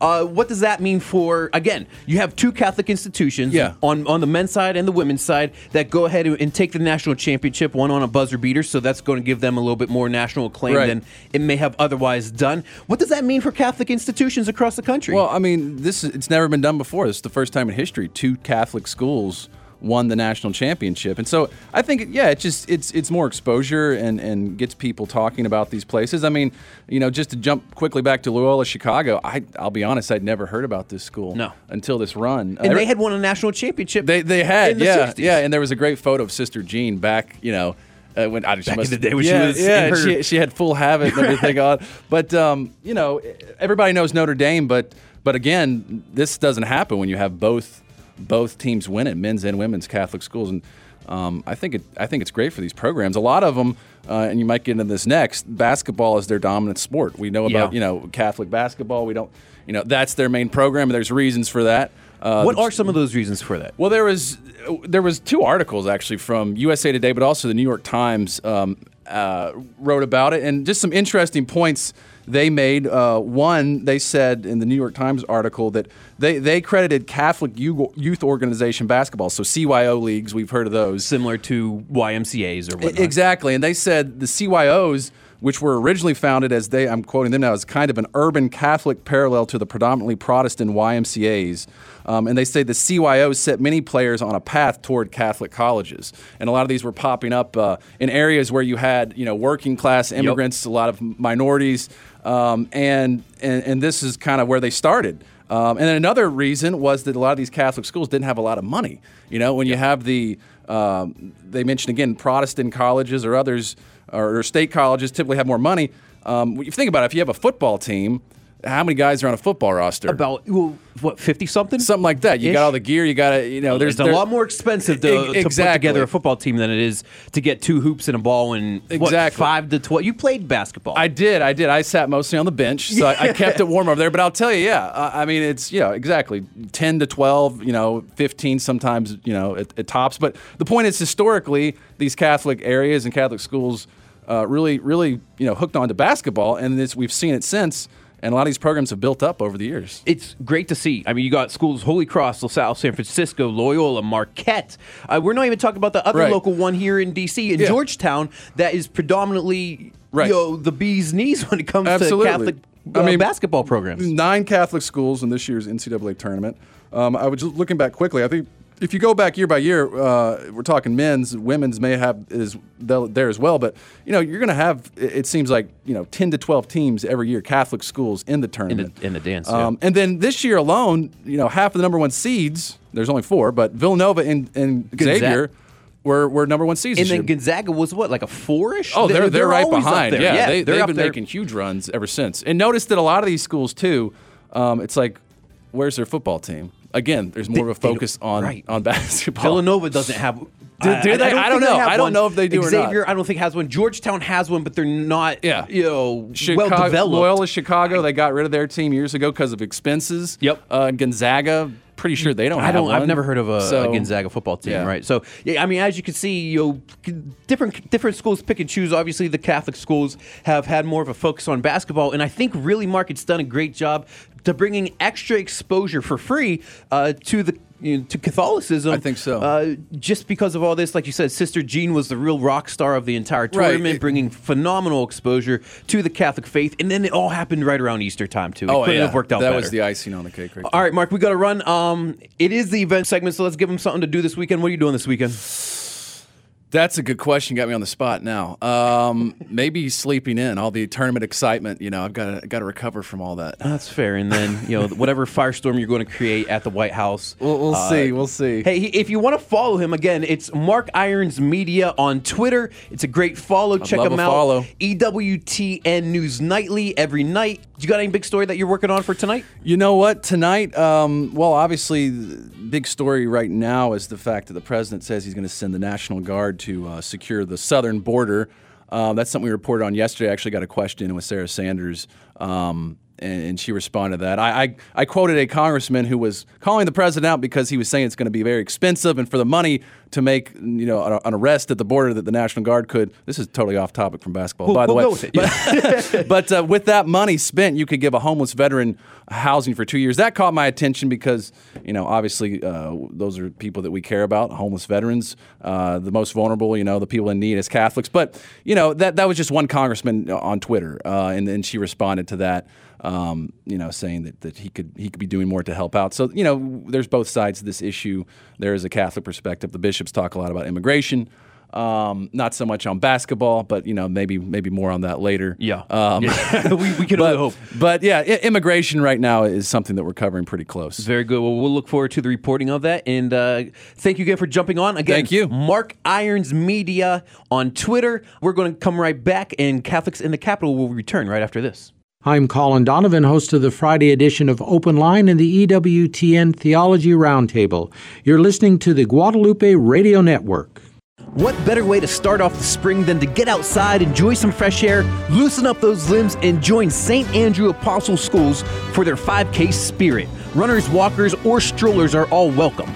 Speaker 3: uh, what does that mean for again? You have two Catholic institutions
Speaker 11: Yeah.
Speaker 3: on on the men's side and the women's side that go ahead and take the national championship, one on a buzzer beater, so that's going to give them a little bit more national acclaim
Speaker 11: Right.
Speaker 3: than it may have otherwise done. What does that mean for Catholic institutions across the country?
Speaker 11: Well, I mean, this is, it's never been done before. This is the first time in history two Catholic schools won the national championship, and so I think, yeah, it just it's it's more exposure and and gets people talking about these places. I mean, you know, just to jump quickly back to Loyola Chicago, I I'll be honest, I'd never heard about this school
Speaker 3: No.
Speaker 11: until this run,
Speaker 3: and they had won a national championship.
Speaker 11: they they had
Speaker 3: the
Speaker 11: yeah
Speaker 3: 60s.
Speaker 11: yeah, and there was a great photo of Sister Jean back, you know. Uh, when I, she
Speaker 3: Back in the day when she
Speaker 11: yeah,
Speaker 3: was in
Speaker 11: yeah,
Speaker 3: her-
Speaker 11: she, she had full habit and everything on. But um, you know, everybody knows Notre Dame, but but again, this doesn't happen when you have both both teams winning, men's and women's Catholic schools, and um, I think it I think it's great for these programs. A lot of them, uh, and you might get into this next. Basketball is their dominant sport. We know about
Speaker 3: Yeah.
Speaker 11: you know Catholic basketball. We don't you know that's their main program. and There's reasons for that. Uh,
Speaker 3: what are some of those reasons for that?
Speaker 11: well, there was there was two articles actually from USA Today, but also the New York Times um, uh, wrote about it, and just some interesting points they made. Uh, one, they said in the New York Times article that they they credited Catholic Youth organization basketball, so CYO leagues. We've heard of those.
Speaker 3: Similar to YMCA's or whatnot.
Speaker 11: Exactly, and they said the CYOs, which were originally founded as they, I'm quoting them now, as kind of an urban Catholic parallel to the predominantly Protestant YMCA's. Um, and they say the CYOs set many players on a path toward Catholic colleges, and a lot of these were popping up uh, in areas where you had, you know, working class immigrants, a lot of minorities, um, and, and and this is kind of where they started. Um, and then another reason was that a lot of these Catholic schools didn't have a lot of money. You know, when you have the, um, they mentioned again, Protestant colleges or others, or, or state colleges typically have more money. Um, if you think about it, if you have a football team, how many guys are on a football roster?
Speaker 3: About well, what fifty something?
Speaker 11: Something like that. You
Speaker 3: Ish?
Speaker 11: got all the gear. You got to, you know, there's
Speaker 3: it's a lot more expensive to,
Speaker 11: E-
Speaker 3: to put
Speaker 11: exactly.
Speaker 3: together a football team than it is to get two hoops and a ball and what, five to twelve. You played basketball.
Speaker 11: I did, I did. I sat mostly on the bench, so I, I kept it warm over there. But I'll tell you, yeah, uh, I mean, it's yeah, exactly ten to twelve, you know, fifteen sometimes, you know, at, at tops. But the point is, historically, these Catholic areas and Catholic schools uh, really, really, you know, hooked on to basketball, and this, we've seen it since. And a lot of these programs have built up over the years.
Speaker 3: it's great to see. I mean, you got schools Holy Cross, LaSalle, San Francisco, Loyola, Marquette. Uh, we're not even talking about the other
Speaker 11: Right.
Speaker 3: local one here in D.C. in
Speaker 11: Yeah.
Speaker 3: Georgetown that is predominantly
Speaker 11: Right.
Speaker 3: you know, the bee's knees when it comes
Speaker 11: Absolutely.
Speaker 3: to Catholic uh,
Speaker 11: I mean,
Speaker 3: basketball programs.
Speaker 11: Nine Catholic schools in this year's NCAA tournament. Um, I was just looking back quickly. I think if you go back year by year, uh, we're talking men's, women's may have is there as well. But you know, you're going to have. It seems like you know, ten to twelve teams every year, Catholic schools in the tournament.
Speaker 3: in the dance,
Speaker 11: Um,
Speaker 3: yeah.
Speaker 11: And then this year alone, you know, half of the number one seeds. There's only four, but Villanova and, and
Speaker 3: Gonzaga.
Speaker 11: Xavier were, were number one seeds.
Speaker 3: and then. Gonzaga was what, like a four-ish?
Speaker 11: Oh, they're, they're, right
Speaker 3: always up
Speaker 11: behind.
Speaker 3: there.
Speaker 11: Yeah, they,
Speaker 3: they're
Speaker 11: they've been
Speaker 3: there.
Speaker 11: making huge runs ever since. And notice that a lot of these schools too, um, it's like, where's their football team? Again, there's more of a focus on
Speaker 3: right.
Speaker 11: on basketball.
Speaker 3: Villanova doesn't have.
Speaker 11: Do- do they? I don't
Speaker 3: think
Speaker 11: know. I don't
Speaker 3: one.
Speaker 11: know if they do or not.
Speaker 3: Xavier, I don't think has one. Georgetown has one, but they're not.
Speaker 11: Yeah.
Speaker 3: you know,
Speaker 11: Chicago,
Speaker 3: well developed.
Speaker 11: Loyola Chicago, they got rid of their team years ago because of expenses.
Speaker 3: Yep.
Speaker 11: Uh, Gonzaga, pretty sure they don't.
Speaker 3: I
Speaker 11: have
Speaker 3: don't. I've never heard of a,
Speaker 11: So-
Speaker 3: a Gonzaga football team,
Speaker 11: yeah.
Speaker 3: right? So, yeah, I mean, as you can see, you know, different different schools pick and choose. Obviously, the Catholic schools have had more of a focus on basketball, and I think really Mark, it's done a great job to bringing extra exposure for free uh, to the you know, to Catholicism.
Speaker 11: I think so.
Speaker 3: Uh, just because of all this, like you said, Sister Jean was the real rock star of the entire
Speaker 11: Right.
Speaker 3: tournament,
Speaker 11: It-
Speaker 3: bringing phenomenal exposure to the Catholic faith, and then it all happened right around Easter time too. It
Speaker 11: oh
Speaker 3: couldn't
Speaker 11: yeah,
Speaker 3: have worked out
Speaker 11: that
Speaker 3: better.
Speaker 11: was the icing on the cake. Right
Speaker 3: all right, Mark, we got to run. Um, it is the event segment, so let's give them something to do this weekend. What are you doing this weekend?
Speaker 11: That's a good question. Got me on the spot now. Um, maybe sleeping in all the tournament excitement. You know, I've got to got to recover from all that.
Speaker 3: That's fair. And then you know whatever firestorm you're going to create at the White House.
Speaker 11: We'll, we'll
Speaker 3: uh,
Speaker 11: see. We'll see.
Speaker 3: Hey, if you want to follow him again, it's Mark Irons Media on Twitter. It's a great follow. Check
Speaker 11: love
Speaker 3: him out.
Speaker 11: follow.
Speaker 3: EWTN News Nightly every night. You got any big story that you're working on for tonight?
Speaker 11: You know what? Tonight, um, well, obviously, big story right now is the fact that the president says he's going to send the National Guard to uh, secure the southern border. Um, that's something we reported on yesterday. I actually got a question with Sarah Sanders, um, and, and she responded to that. I, I, I quoted a congressman who was calling the president out because he was saying it's going to be very expensive, and for the money to make you know an, an arrest at the border that the National Guard could. This is totally off topic from basketball,
Speaker 3: We'll-
Speaker 11: by the
Speaker 3: we'll
Speaker 11: way.
Speaker 3: it.
Speaker 11: but uh, with that money spent, you could give a homeless veteran housing for two years. That caught my attention because, you know, obviously uh, those are people that we care about, homeless veterans, uh, the most vulnerable, you know, the people in need as Catholics. But, you know, that, that was just one congressman on Twitter. Uh, and then she responded to that. Um, you know, saying that, that he could he could be doing more to help out. So you know, there's both sides to this issue. There is a Catholic perspective. The bishops talk a lot about immigration. Um, not so much on basketball, but you know maybe maybe more on that later.
Speaker 3: Yeah.
Speaker 11: Um,
Speaker 3: we, we can
Speaker 11: but,
Speaker 3: only hope.
Speaker 11: But yeah, i- immigration right now is something that we're covering pretty close.
Speaker 3: Very good. Well, we'll look forward to the reporting of that. And uh, thank you again for jumping on. Again,
Speaker 11: Thank you.
Speaker 3: Mark Irons Media on Twitter. We're going to come right back, and Catholics in the Capital will return right after this.
Speaker 12: I'm Colin Donovan, host of the Friday edition of Open Line and the EWTN Theology Roundtable. You're listening to the Guadalupe Radio Network.
Speaker 3: What better way to start off the spring than to get outside, enjoy some fresh air, loosen up those limbs, and join St. Andrew Apostle Schools for their 5K spirit? Runners, walkers, or strollers are all welcome.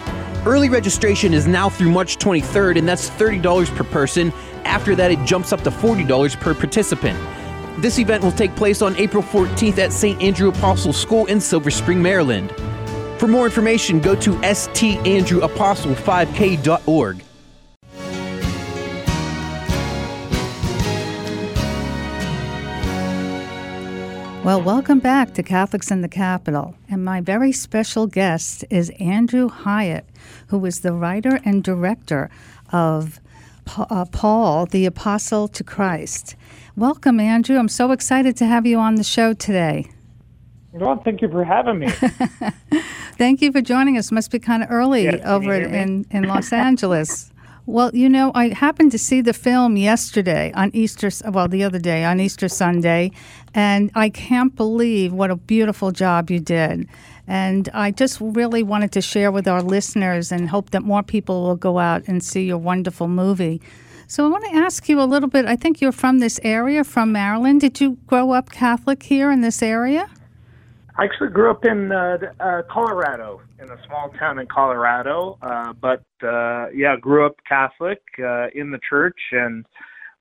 Speaker 3: Early registration is now through March 23rd, and that's $30 per person. After that, it jumps up to $40 per participant. This event will take place on April 14th at St. Andrew Apostle School in Silver Spring, Maryland. For more information, go to standrewapostle5k.org.
Speaker 2: Well, welcome back to Catholics in the Capital. And my very special guest is Andrew Hyatt, who is the writer and director of Uh, Paul, the Apostle to Christ. Welcome, Andrew. I'm so excited to have you on the show today.
Speaker 13: Well, thank you for having me.
Speaker 2: Thank you for joining us. Must be kind of early
Speaker 13: Yes,
Speaker 2: over
Speaker 13: you hear me?
Speaker 2: in, in Los Angeles. Well, you know, I happened to see the film yesterday on Easter, well, the other day on Easter Sunday, and I can't believe what a beautiful job you did. And I just really wanted to share with our listeners and hope that more people will go out and see your wonderful movie. So I want to ask you a little bit. I think you're from this area, from Maryland. Did you grow up Catholic here in this area?
Speaker 13: I actually grew up in uh, uh, Colorado, in a small town in Colorado. Uh, but uh, yeah, grew up Catholic uh, in the church and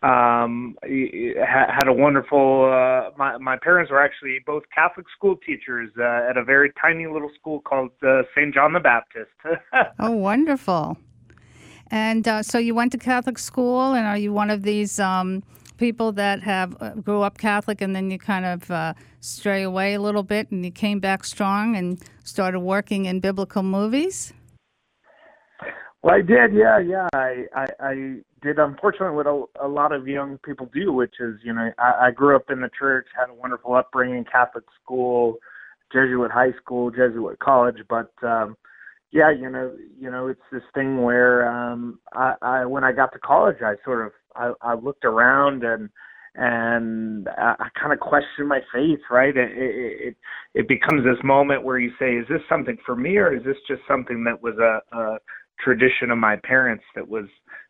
Speaker 13: um, y- y- ha- had a wonderful. Uh, my my parents were actually both Catholic school teachers uh, at a very tiny little school called uh, St. John the Baptist.
Speaker 2: Oh, wonderful. And uh, so you went to Catholic school, and are you one of these um, people that have uh, grew up Catholic and then you kind of uh, stray away a little bit and you came back strong and started working in biblical movies?
Speaker 13: Well, I did, yeah, yeah. I, I, I did, unfortunately, what a, a lot of young people do, which is, you know, I, I grew up in the church, had a wonderful upbringing, Catholic school, Jesuit high school, Jesuit college, but um, yeah, you know, you know, it's this thing where um, I, I, when I got to college, I sort of, I, I looked around and and I, I kind of questioned my faith. Right? It, it it it becomes this moment where you say, "Is this something for me, or is this just something that was a, a tradition of my parents that was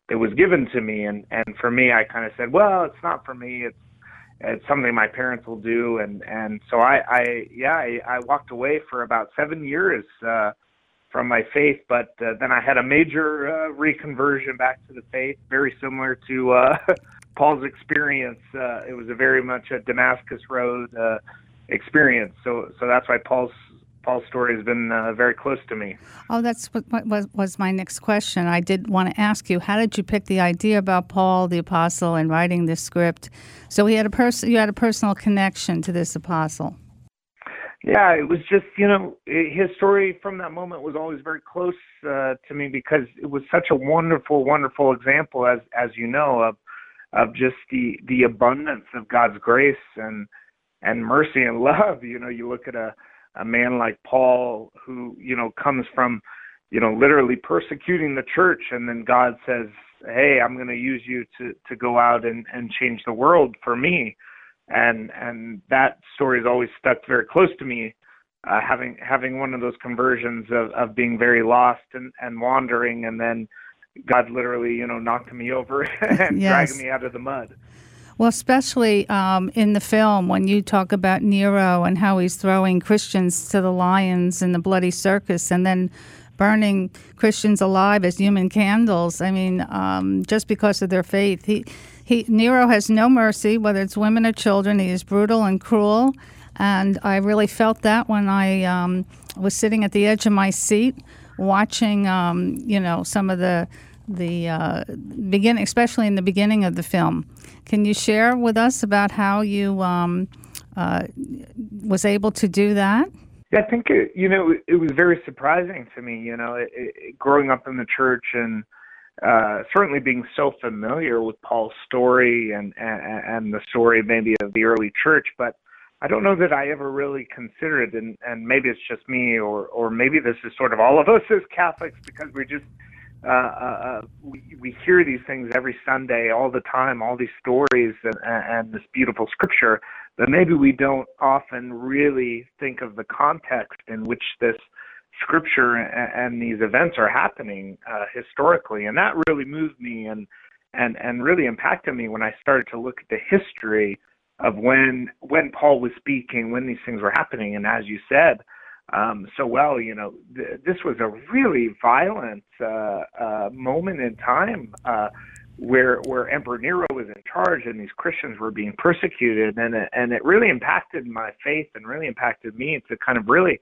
Speaker 13: that was given to me?" And and for me, I kind of said, "Well, it's not for me. It's it's something my parents will do." And and so I I yeah I, I walked away for about seven years. uh from my faith, but uh, then I had a major uh, reconversion back to the faith, very similar to uh, Paul's experience. Uh, it was a very much a Damascus road, uh, experience. So so that's why Paul's Paul's story has been uh, very close to me.
Speaker 2: Oh, that's what, what was, was my next question. I did want to ask you, how did you pick the idea about Paul the apostle and writing this script? So he had a person, you had a personal connection to this apostle.
Speaker 13: Yeah, it was just you know his story from that moment was always very close uh, to me because it was such a wonderful, wonderful example, as as you know, of of just the the abundance of God's grace and and mercy and love. You know, you look at a a man like Paul who, you know, comes from, you know, literally persecuting the church and then God says, "Hey, I'm going to use you to to go out and and change the world for me." And and that story has always stuck very close to me. Uh, having having one of those conversions of, of being very lost and, and wandering and then God literally, you know, knocked me over and
Speaker 2: yes.
Speaker 13: dragged me out of the mud.
Speaker 2: Well, especially um, in the film when you talk about Nero and how he's throwing Christians to the lions in the bloody circus and then burning Christians alive as human candles. I mean, um, just because of their faith. He, he, Nero has no mercy, whether it's women or children. He is brutal and cruel. And I really felt that when I um, was sitting at the edge of my seat watching, um, you know, some of the the uh, beginning, especially in the beginning of the film. Can you share with us about how you um, uh, was able to do that?
Speaker 13: Yeah, I think it, you know it was very surprising to me. You know, it, it, growing up in the church and uh, certainly being so familiar with Paul's story and, and and the story maybe of the early church, but I don't know that I ever really considered, and and maybe it's just me, or or maybe this is sort of all of us as Catholics because we're just uh, uh, we, we hear these things every Sunday, all the time, all these stories and, and this beautiful scripture, but maybe we don't often really think of the context in which this scripture and, and these events are happening uh, historically, and that really moved me and and and really impacted me when I started to look at the history of when when Paul was speaking, when these things were happening, and as you said um, so well. You know, th- this was a really violent uh, uh, moment in time uh, where where Emperor Nero was in charge and these Christians were being persecuted, and it, and it really impacted my faith and really impacted me to kind of really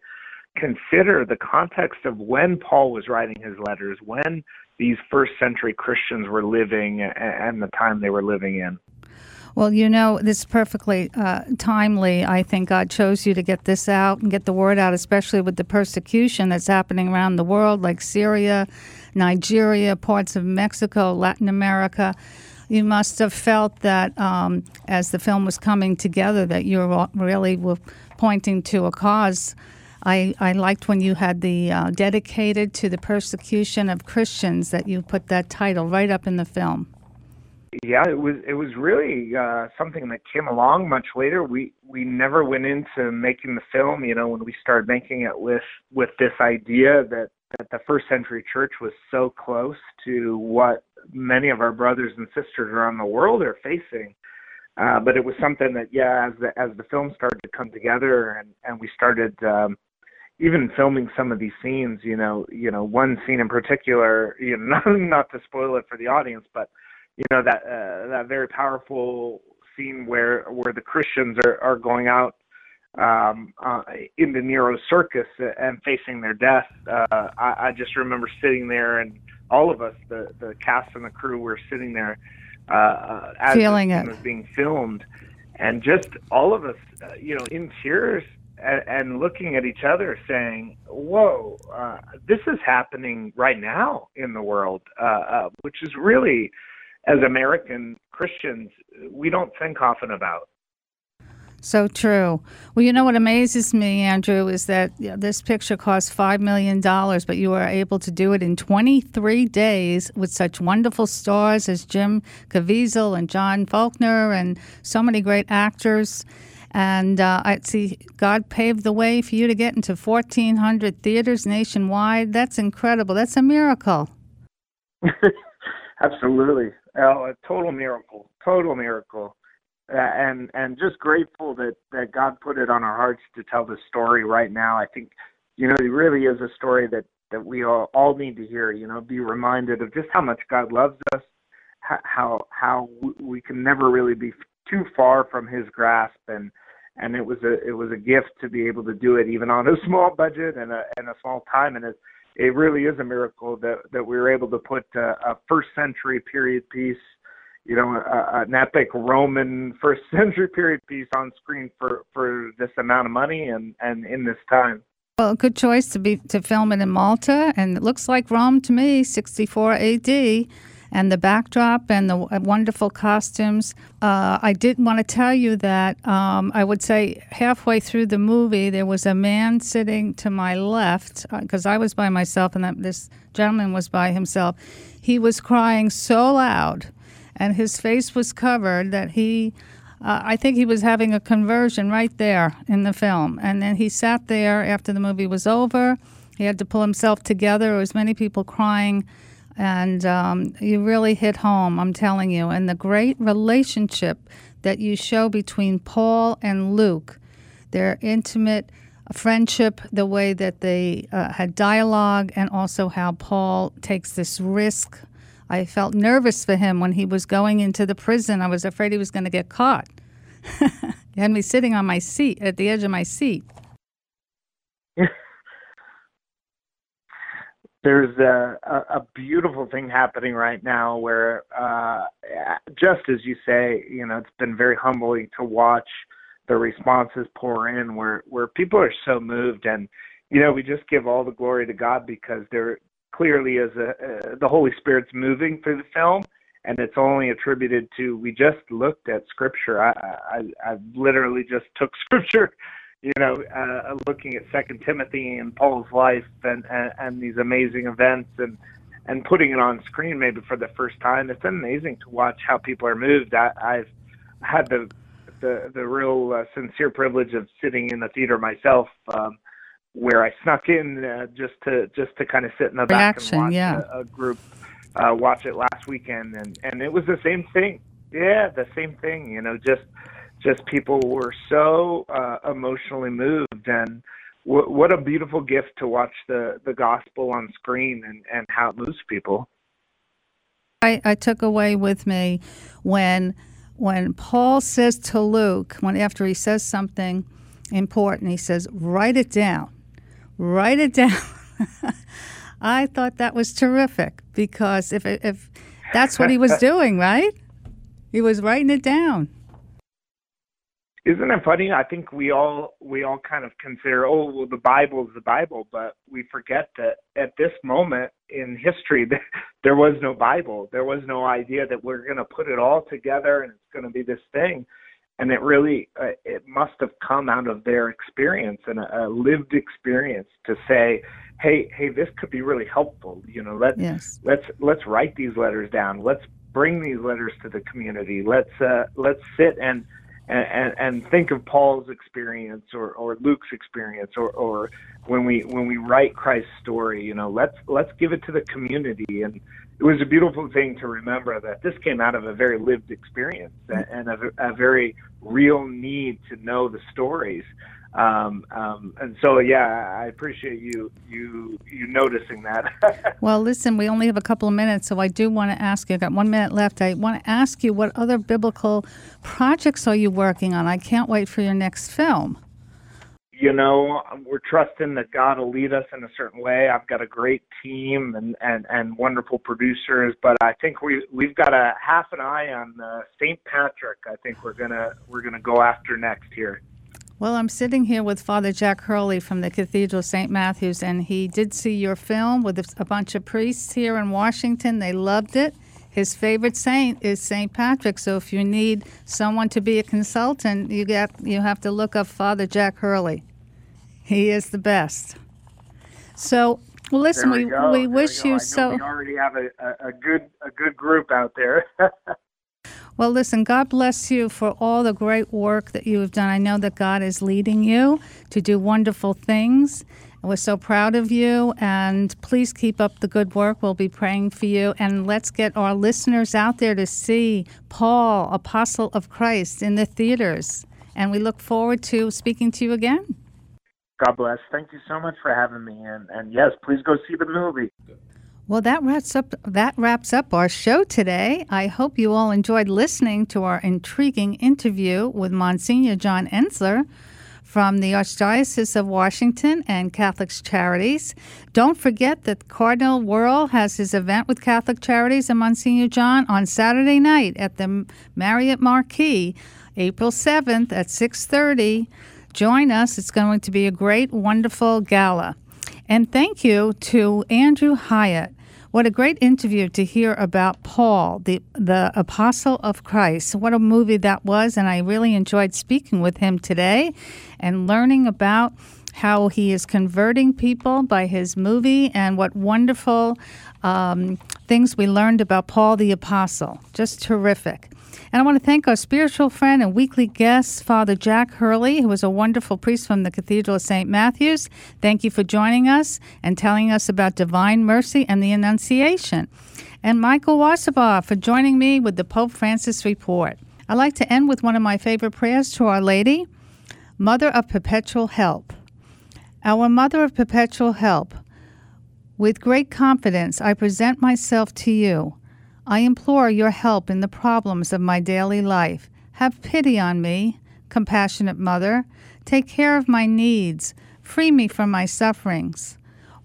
Speaker 13: consider the context of when Paul was writing his letters, when these first century Christians were living, and the time they were living in.
Speaker 2: Well, you know, this is perfectly uh, timely. I think God chose you to get this out and get the word out, especially with the persecution that's happening around the world, like Syria, Nigeria, parts of Mexico, Latin America. You must have felt that um, as the film was coming together, that you really were pointing to a cause. I, I liked when you had the uh, dedicated to the persecution of Christians that you put that title right up in the film
Speaker 13: yeah, it was it was really uh, something that came along much later. We we never went into making the film. You know, when we started making it with with this idea that that the first century church was so close to what many of our brothers and sisters around the world are facing. Uh, but it was something that, yeah, as the as the film started to come together and and we started um, even filming some of these scenes, you know, you know, one scene in particular, you know, not, not to spoil it for the audience, but you know that uh, that very powerful scene where where the Christians are are going out um, uh, in the Nero circus and facing their death. Uh, I, I just remember sitting there, and all of us, the the cast and the crew, were sitting there uh, as
Speaker 2: feeling
Speaker 13: it
Speaker 2: was
Speaker 13: being filmed, and just all of us, uh, you know, in tears. And, and looking at each other, saying, "Whoa, uh, this is happening right now in the world," uh, uh, which is really as American Christians, we don't think often about.
Speaker 2: So true. Well, you know what amazes me, Andrew, is that you know, this picture cost $5 million, but you were able to do it in 23 days with such wonderful stars as Jim Caviezel and John Faulkner and so many great actors. And uh, I see God paved the way for you to get into 1,400 theaters nationwide. That's incredible. That's a miracle.
Speaker 13: Absolutely. Oh, a total miracle, total miracle, and and just grateful that that God put it on our hearts to tell this story right now. I think, you know, it really is a story that that we all all need to hear. You know, be reminded of just how much God loves us, how how we can never really be too far from His grasp, and and it was a it was a gift to be able to do it even on a small budget and a and a small time and it it really is a miracle that that we were able to put a, first century period piece you know a, an epic roman first century period piece on screen for for this amount of money and and in this time.
Speaker 2: Well, good choice to be to film it in Malta, and it looks like Rome to me, 64 A.D and the backdrop and the wonderful costumes. Uh, I did want to tell you that um, I would say halfway through the movie, there was a man sitting to my left because uh, I was by myself and this gentleman was by himself. He was crying so loud and his face was covered that he. Uh, I think he was having a conversion right there in the film. And then he sat there after the movie was over. He had to pull himself together. There was many people crying and um, you really hit home, I'm telling you. And the great relationship that you show between Paul and Luke, their intimate friendship, the way that they uh, had dialogue, and also how Paul takes this risk. I felt nervous for him when he was going into the prison. I was afraid he was going to get caught. he had me sitting on my seat, at the edge of my seat.
Speaker 13: there's a, a, a beautiful thing happening right now where, uh, just as you say, you know, it's been very humbling to watch the responses pour in where, where people are so moved. And, you know, we just give all the glory to God because there clearly is a, uh, the Holy Spirit's moving through the film. And it's only attributed to, we just looked at scripture. I, I, I literally just took scripture you know, uh, looking at Second Timothy and Paul's life and, and and these amazing events and and putting it on screen maybe for the first time. It's amazing to watch how people are moved. I, I've had the the the real uh, sincere privilege of sitting in the theater myself, um, where I snuck in uh, just to just to kind of sit in the back and watch
Speaker 2: yeah.
Speaker 13: a, a group uh, watch it last weekend, and and it was the same thing. Yeah, the same thing. You know, just just people were so uh, emotionally moved and w- what a beautiful gift to watch the the gospel on screen and and how it moves people.
Speaker 2: I, I took away with me when when Paul says to Luke when after he says something important he says write it down. Write it down. I thought that was terrific because if if that's what he was doing right? He was writing it down
Speaker 13: isn't it funny? I think we all we all kind of consider, oh, well, the Bible is the Bible, but we forget that at this moment in history, there was no Bible. There was no idea that we're going to put it all together and it's going to be this thing. And it really, uh, it must have come out of their experience and a, a lived experience to say, hey, hey, this could be really helpful. You know, let's
Speaker 2: yes.
Speaker 13: let's let's write these letters down. Let's bring these letters to the community. Let's uh, let's sit and and, and, think of Paul's experience or, or Luke's experience or, or when we when we write Christ's story, you know, let's let's give it to the community. And it was a beautiful thing to remember that this came out of a very lived experience and a, a very real need to know the stories. Um, um, and so, yeah, I appreciate you you you noticing that.
Speaker 2: well, listen, we only have a couple of minutes, so I do want to ask you. I've got one minute left. I want to ask you what other biblical projects are you working on? I can't wait for your next film.
Speaker 13: You know, we're trusting that God will lead us in a certain way. I've got a great team and, and, and wonderful producers, but I think we we've got a half an eye on uh, St. Patrick. I think we're gonna we're gonna go after next here.
Speaker 2: Well, I'm sitting here with Father Jack Hurley from the Cathedral St. Matthew's, and he did see your film with a bunch of priests here in Washington. They loved it. His favorite saint is St. Patrick. So if you need someone to be a consultant, you get you have to look up Father Jack Hurley. He is the best. So well, listen,
Speaker 13: we,
Speaker 2: we, we wish
Speaker 13: we
Speaker 2: you so.
Speaker 13: We already have a, a, a good a good group out there.
Speaker 2: Well, listen, God bless you for all the great work that you have done. I know that God is leading you to do wonderful things. We're so proud of you, and please keep up the good work. We'll be praying for you. And let's get our listeners out there to see Paul, Apostle of Christ, in the theaters. And we look forward to speaking to you again.
Speaker 13: God bless. Thank you so much for having me. And, and yes, please go see the movie.
Speaker 2: Well, that wraps up that wraps up our show today. I hope you all enjoyed listening to our intriguing interview with Monsignor John Enzler from the Archdiocese of Washington and Catholic Charities. Don't forget that Cardinal Wuerl has his event with Catholic Charities and Monsignor John on Saturday night at the Marriott Marquis, April 7th at 6:30. Join us. It's going to be a great, wonderful gala. And thank you to Andrew Hyatt. What a great interview to hear about Paul, the, the Apostle of Christ. What a movie that was. And I really enjoyed speaking with him today and learning about how he is converting people by his movie and what wonderful um, things we learned about Paul the Apostle. Just terrific. And I want to thank our spiritual friend and weekly guest, Father Jack Hurley, who was a wonderful priest from the Cathedral of St. Matthew's. Thank you for joining us and telling us about divine mercy and the Annunciation. And Michael Wassebaugh for joining me with the Pope Francis Report. I'd like to end with one of my favorite prayers to Our Lady, Mother of Perpetual Help. Our Mother of Perpetual Help, with great confidence I present myself to you I implore your help in the problems of my daily life. Have pity on me, compassionate Mother. Take care of my needs. Free me from my sufferings.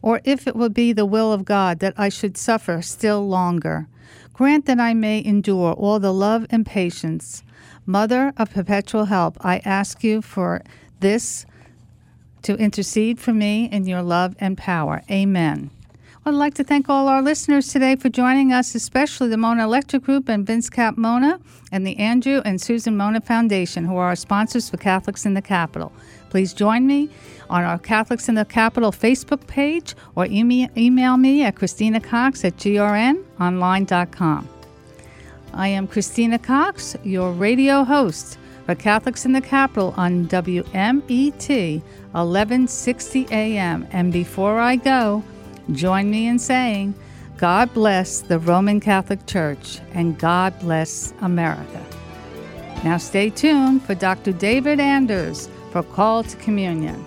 Speaker 2: Or if it will be the will of God that I should suffer still longer, grant that I may endure all the love and patience. Mother of perpetual help, I ask you for this to intercede for me in your love and power. Amen. I'd like to thank all our listeners today for joining us, especially the Mona Electric Group and Vince Cap Mona and the Andrew and Susan Mona Foundation, who are our sponsors for Catholics in the Capital. Please join me on our Catholics in the Capital Facebook page or email, me at Christina Cox at grnonline.com. I am Christina Cox, your radio host for Catholics in the Capital on WMET 1160 AM. And before I go, Join me in saying, God bless the Roman Catholic Church and God bless America. Now stay tuned for Dr. David Anders for Call to Communion.